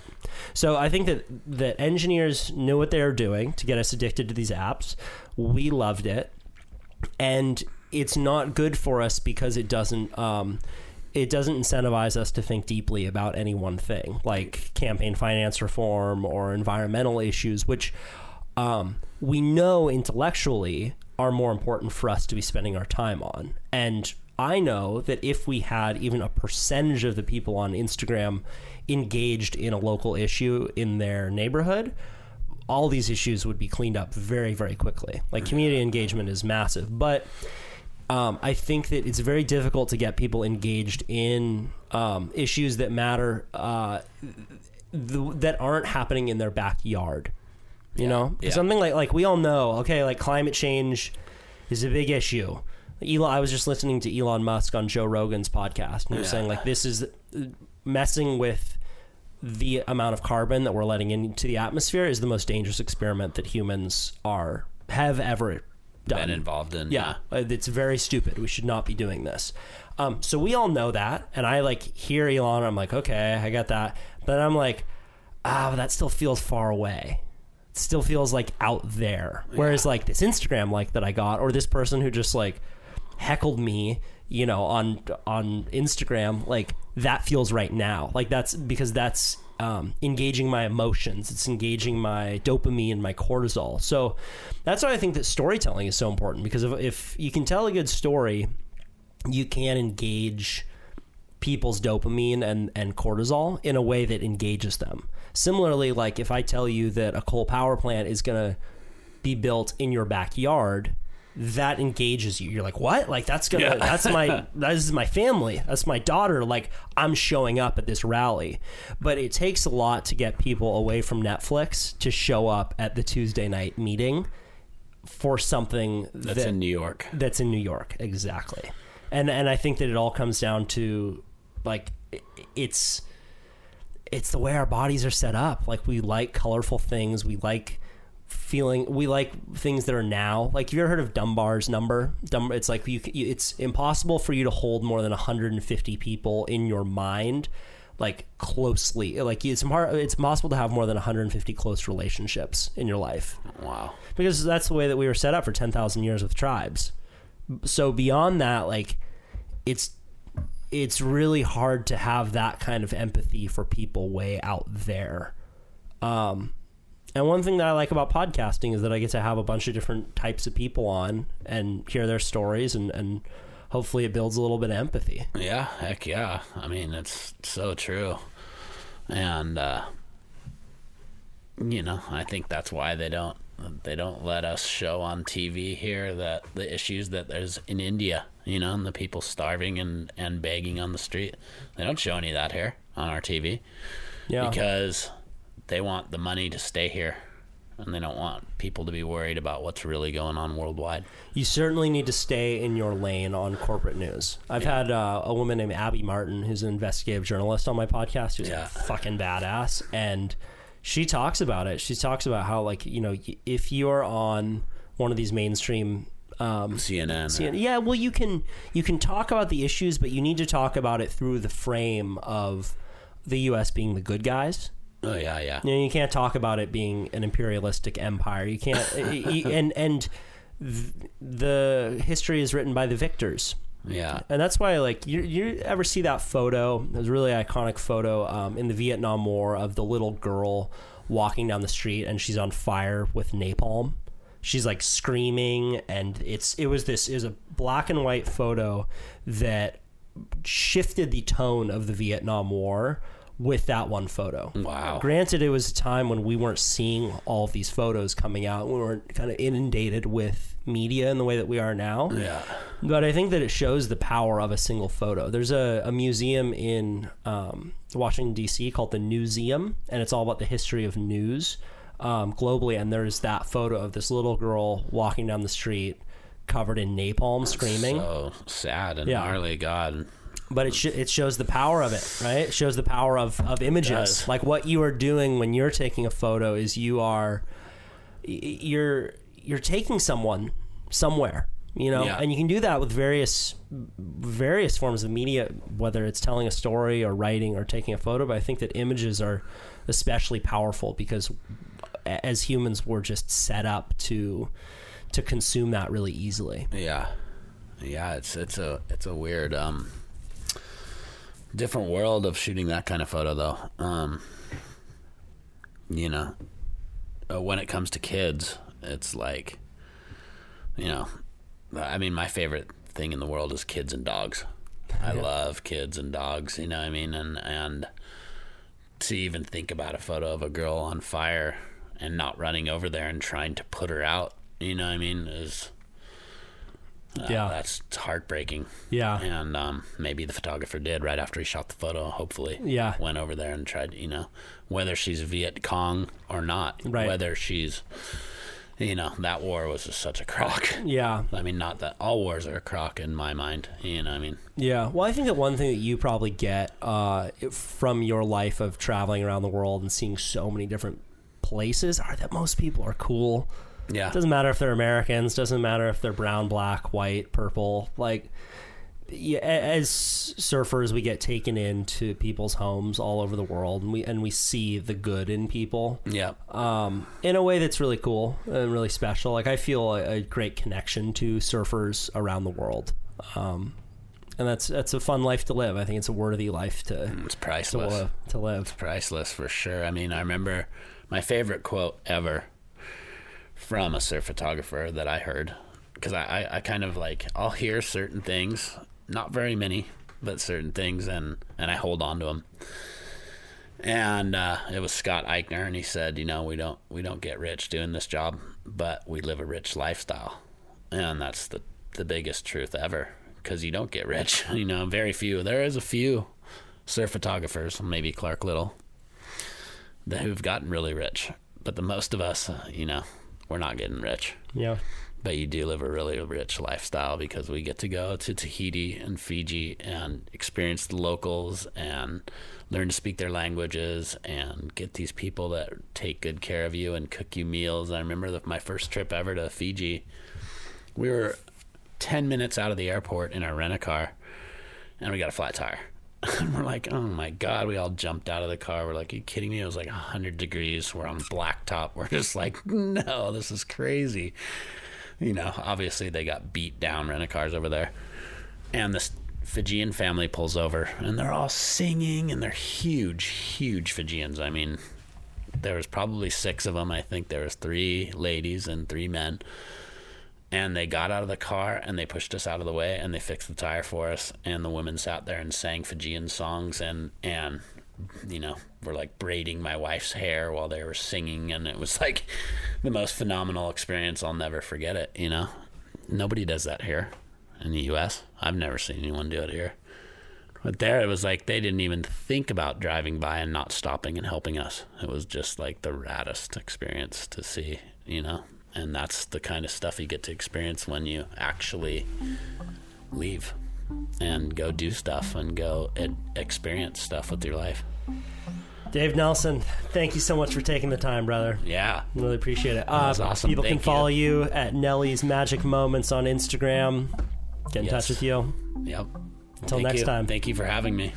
So I think that that engineers knew what they were doing to get us addicted to these apps. We loved it, and it's not good for us because it doesn't. It doesn't incentivize us to think deeply about any one thing, like campaign finance reform or environmental issues, which um, we know intellectually are more important for us to be spending our time on. And I know that if we had even a percentage of the people on Instagram engaged in a local issue in their neighborhood, all these issues would be cleaned up very, very quickly. Like community engagement is massive, but um, I think that it's very difficult to get people engaged in um, issues that matter uh, th- that aren't happening in their backyard. You know, yeah. something like like we all know. Okay, like climate change is a big issue. Elon, I was just listening to Elon Musk on Joe Rogan's podcast, and he was saying like this is messing with the amount of carbon that we're letting into the atmosphere is the most dangerous experiment that humans are have ever done. Been involved in. Yeah, uh, it's very stupid. We should not be doing this. Um, so we all know that, and I like hear Elon. I'm like, okay, I got that, but I'm like, ah, but that still feels far away. It still feels like out there. Whereas like this Instagram like that I got, or this person who just like heckled me, you know, on on Instagram, like that feels right now. Like that's because that's um, engaging my emotions. It's engaging my dopamine, and my cortisol. So that's why I think that storytelling is so important because if, if you can tell a good story, you can engage people's dopamine and, and cortisol in a way that engages them. Similarly, like if I tell you that a coal power plant is going to be built in your backyard, that engages you. You're like, what? Like that's gonna that's my that is my family. That's my daughter. Like I'm showing up at this rally. But it takes a lot to get people away from Netflix to show up at the Tuesday night meeting for something That's that, in New York. that's in New York, exactly. And and I think that it all comes down to like it's it's the way our bodies are set up. Like we like colorful things, we like feeling we like things that are now. Like you ever heard of Dunbar's number? Dum- it's like you, you it's impossible for you to hold more than 150 people in your mind like closely. Like it's hard, it's possible to have more than 150 close relationships in your life Wow. because that's the way that we were set up for 10,000 years with tribes. So beyond that like it's it's really hard to have that kind of empathy for people way out there. Um and one thing that I like about podcasting is that I get to have a bunch of different types of people on and hear their stories and and hopefully it builds a little bit of empathy. Yeah, heck yeah. I mean, it's so true. And uh you know, I think that's why they don't they don't let us show on TV here that the issues that there's in India, you know, and the people starving and and begging on the street. They don't show any of that here on our TV Yeah. because they want the money to stay here. and they don't want people to be worried about what's really going on worldwide. You certainly need to stay in your lane on corporate news. I've had uh, a woman named Abby Martin, who's an investigative journalist on my podcast, who's Yeah. fucking badass, and she talks about it. She talks about how, like, you know, if you're on one of these mainstream um, CNN. CNN yeah, well, you can you can talk about the issues, but you need to talk about it through the frame of the U.S. being the good guys. Oh yeah, yeah. You know, you can't talk about it being an imperialistic empire. You can't, and and the history is written by the victors. Yeah. And that's why, like, you you ever see that photo? It was a really iconic photo um, in the Vietnam War of the little girl walking down the street and she's on fire with napalm. She's like screaming, and it's it was this it was a black and white photo that shifted the tone of the Vietnam War with that one photo. Wow. Granted, it was a time when we weren't seeing all of these photos coming out. We weren't kind of inundated with media in the way that we are now. Yeah. But I think that it shows the power of a single photo. There's a, a museum in um, Washington, D.C. called the Newseum, and it's all about the history of news um, globally. And there's that photo of this little girl walking down the street covered in napalm screaming. So sad and Yeah. gnarly. God. But it, sh- it shows the power of it, right? It shows the power of, of images. Like what you are doing when you're taking a photo is you are you're you're taking someone somewhere, you know, Yeah. and you can do that with various various forms of media, whether it's telling a story or writing or taking a photo. But I think that images are especially powerful because as humans, we're just set up to to consume that really easily. Yeah. Yeah, it's it's a it's a weird um different world of shooting that kind of photo though. Um you know, uh, when it comes to kids, it's like you know, I mean my favorite thing in the world is kids and dogs. I love kids and dogs, you know what I mean? And and to even think about a photo of a girl on fire and not running over there and trying to put her out, you know what I mean, is uh, Yeah. that's heartbreaking. Yeah. And um, maybe the photographer did right after he shot the photo. Hopefully, Yeah. went over there and tried. You know, whether she's Viet Cong or not, Right. whether she's, you know, that war was just such a crock. Yeah. I mean, not that all wars are a crock in my mind. You know, I mean, Yeah, well, I think that one thing that you probably get uh, from your life of traveling around the world and seeing so many different places are that most people are cool. Yeah, Doesn't matter if they're Americans. Doesn't matter if they're brown, black, white, purple. Like, yeah, as surfers, we get taken into people's homes all over the world, and we and we see the good in people yeah, um, in a way that's really cool and really special. Like I feel a, a great connection to surfers around the world, um, and that's that's a fun life to live. I think it's a worthy life to it's to priceless. live. To live. priceless for sure. I mean, I remember my favorite quote ever from a surf photographer that I heard because I, I, I kind of like I'll hear certain things, not very many, but certain things, and and I hold on to them. And uh, it was Scott Aichner, and he said, you know, we don't we don't get rich doing this job, but we live a rich lifestyle, and that's the the biggest truth ever because you don't get rich. You know, very few. There is a few surf photographers, maybe Clark Little, that who've gotten really rich. But the most of us, uh, you know, we're not getting rich. Yeah. But you do live a really rich lifestyle because we get to go to Tahiti and Fiji and experience the locals and learn to speak their languages and get these people that take good care of you and cook you meals. I remember the, my first trip ever to Fiji. We were 10 minutes out of the airport in our rent a car and we got a flat tire. And we're like, oh my God. We all jumped out of the car. We're like, are you kidding me? It was like 100 degrees. We're on blacktop. We're just like, no, this is crazy. You know, obviously they got beat down rent a cars over there. And this Fijian family pulls over and they're all singing and they're huge, huge Fijians. I mean, there was probably six of them. I think there was three ladies and three men and they got out of the car and they pushed us out of the way and they fixed the tire for us. And the women sat there and sang Fijian songs and and you know were like braiding my wife's hair while they were singing. And it was like the most phenomenal experience I'll never forget it you know? Nobody does that here in the US I've never seen anyone do it here. But there, it was like they didn't even think about driving by and not stopping and helping us. It was just like the raddest experience to see, you know? And that's the kind of stuff you get to experience when you actually leave and go do stuff and go ed- experience stuff with your life. Dave Nelson, thank you so much for taking the time, brother. Yeah. Really appreciate it. Uh, was awesome. People can follow you. at Nelly's Magic Moments on Instagram. Get in touch with you. Yep. Until Thank next you. time. Thank you for having me.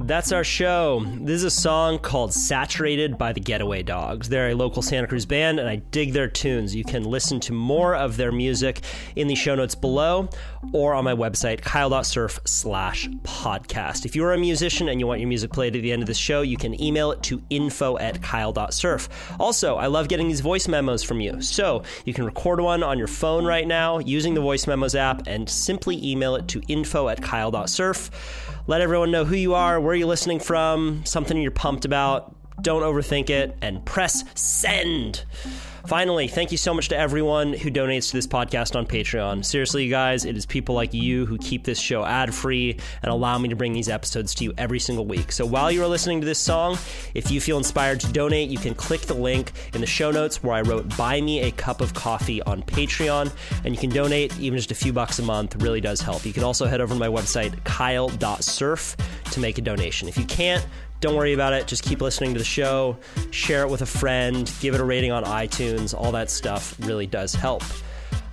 That's our show. This is a song called Saturated by the Getaway Dogs. They're a local Santa Cruz band, and I dig their tunes. You can listen to more of their music in the show notes below or on my website, kyle.surf slash podcast. If you're a musician and you want your music played at the end of the show, you can email it to info at kyle.surf. Also, I love getting these voice memos from you. So you can record one on your phone right now using the voice memos app and simply email it to info at kyle.surf. Let everyone know who you are, where you're listening from, something you're pumped about. Don't overthink it and press send. Finally, thank you so much to everyone who donates to this podcast on Patreon. Seriously, you guys, it is people like you who keep this show ad free and allow me to bring these episodes to you every single week. So while you are listening to this song, if you feel inspired to donate, you can click the link in the show notes where I wrote Buy Me a Cup of Coffee on Patreon, and you can donate even just a few bucks a month. Really does help. You can also head over to my website, kyle.surf, to make a donation. If you can't, don't worry about it. Just keep listening to the show, share it with a friend, give it a rating on iTunes. All that stuff really does help.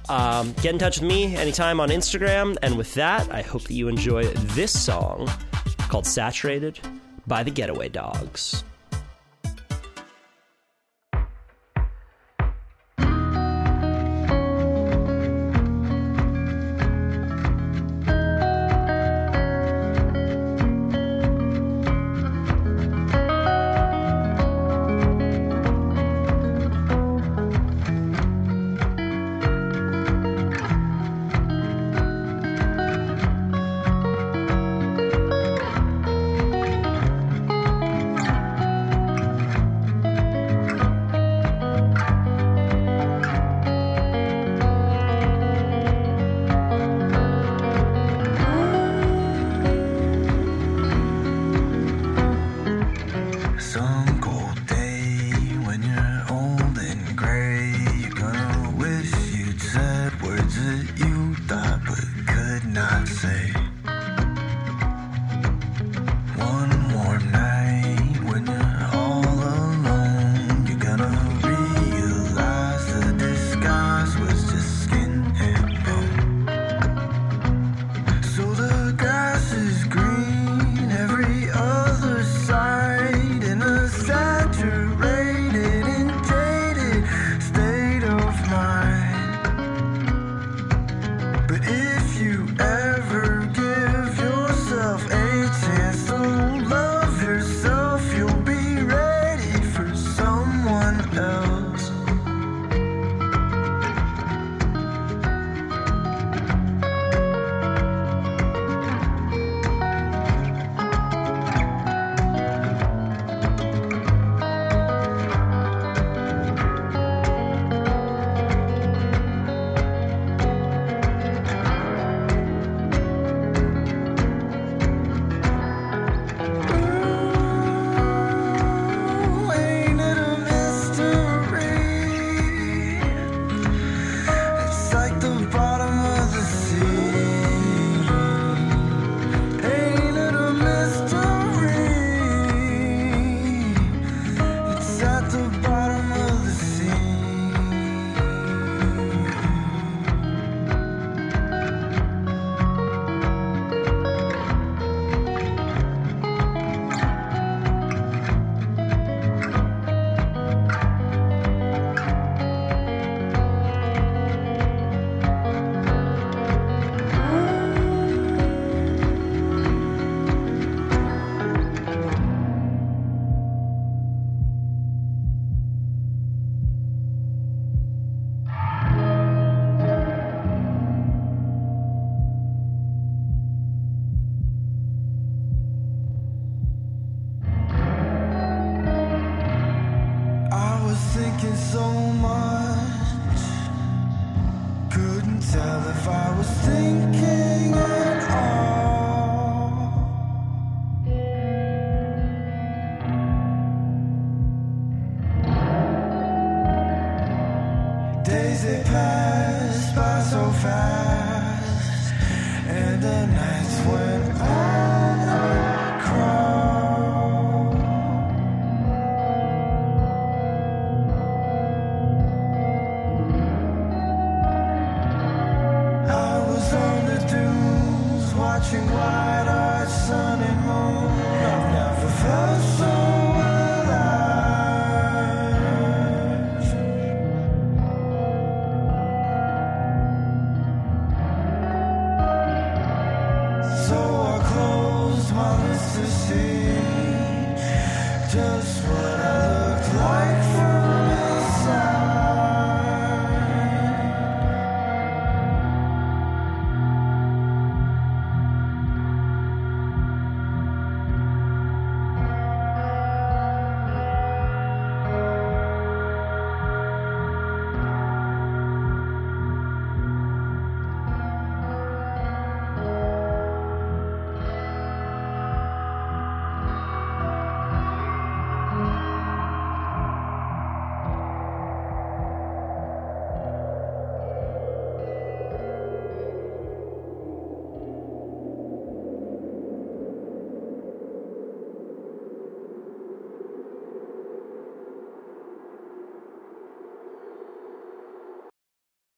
Um, get in touch with me anytime on Instagram. And with that, I hope that you enjoy this song called Saturated by the Getaway Dogs.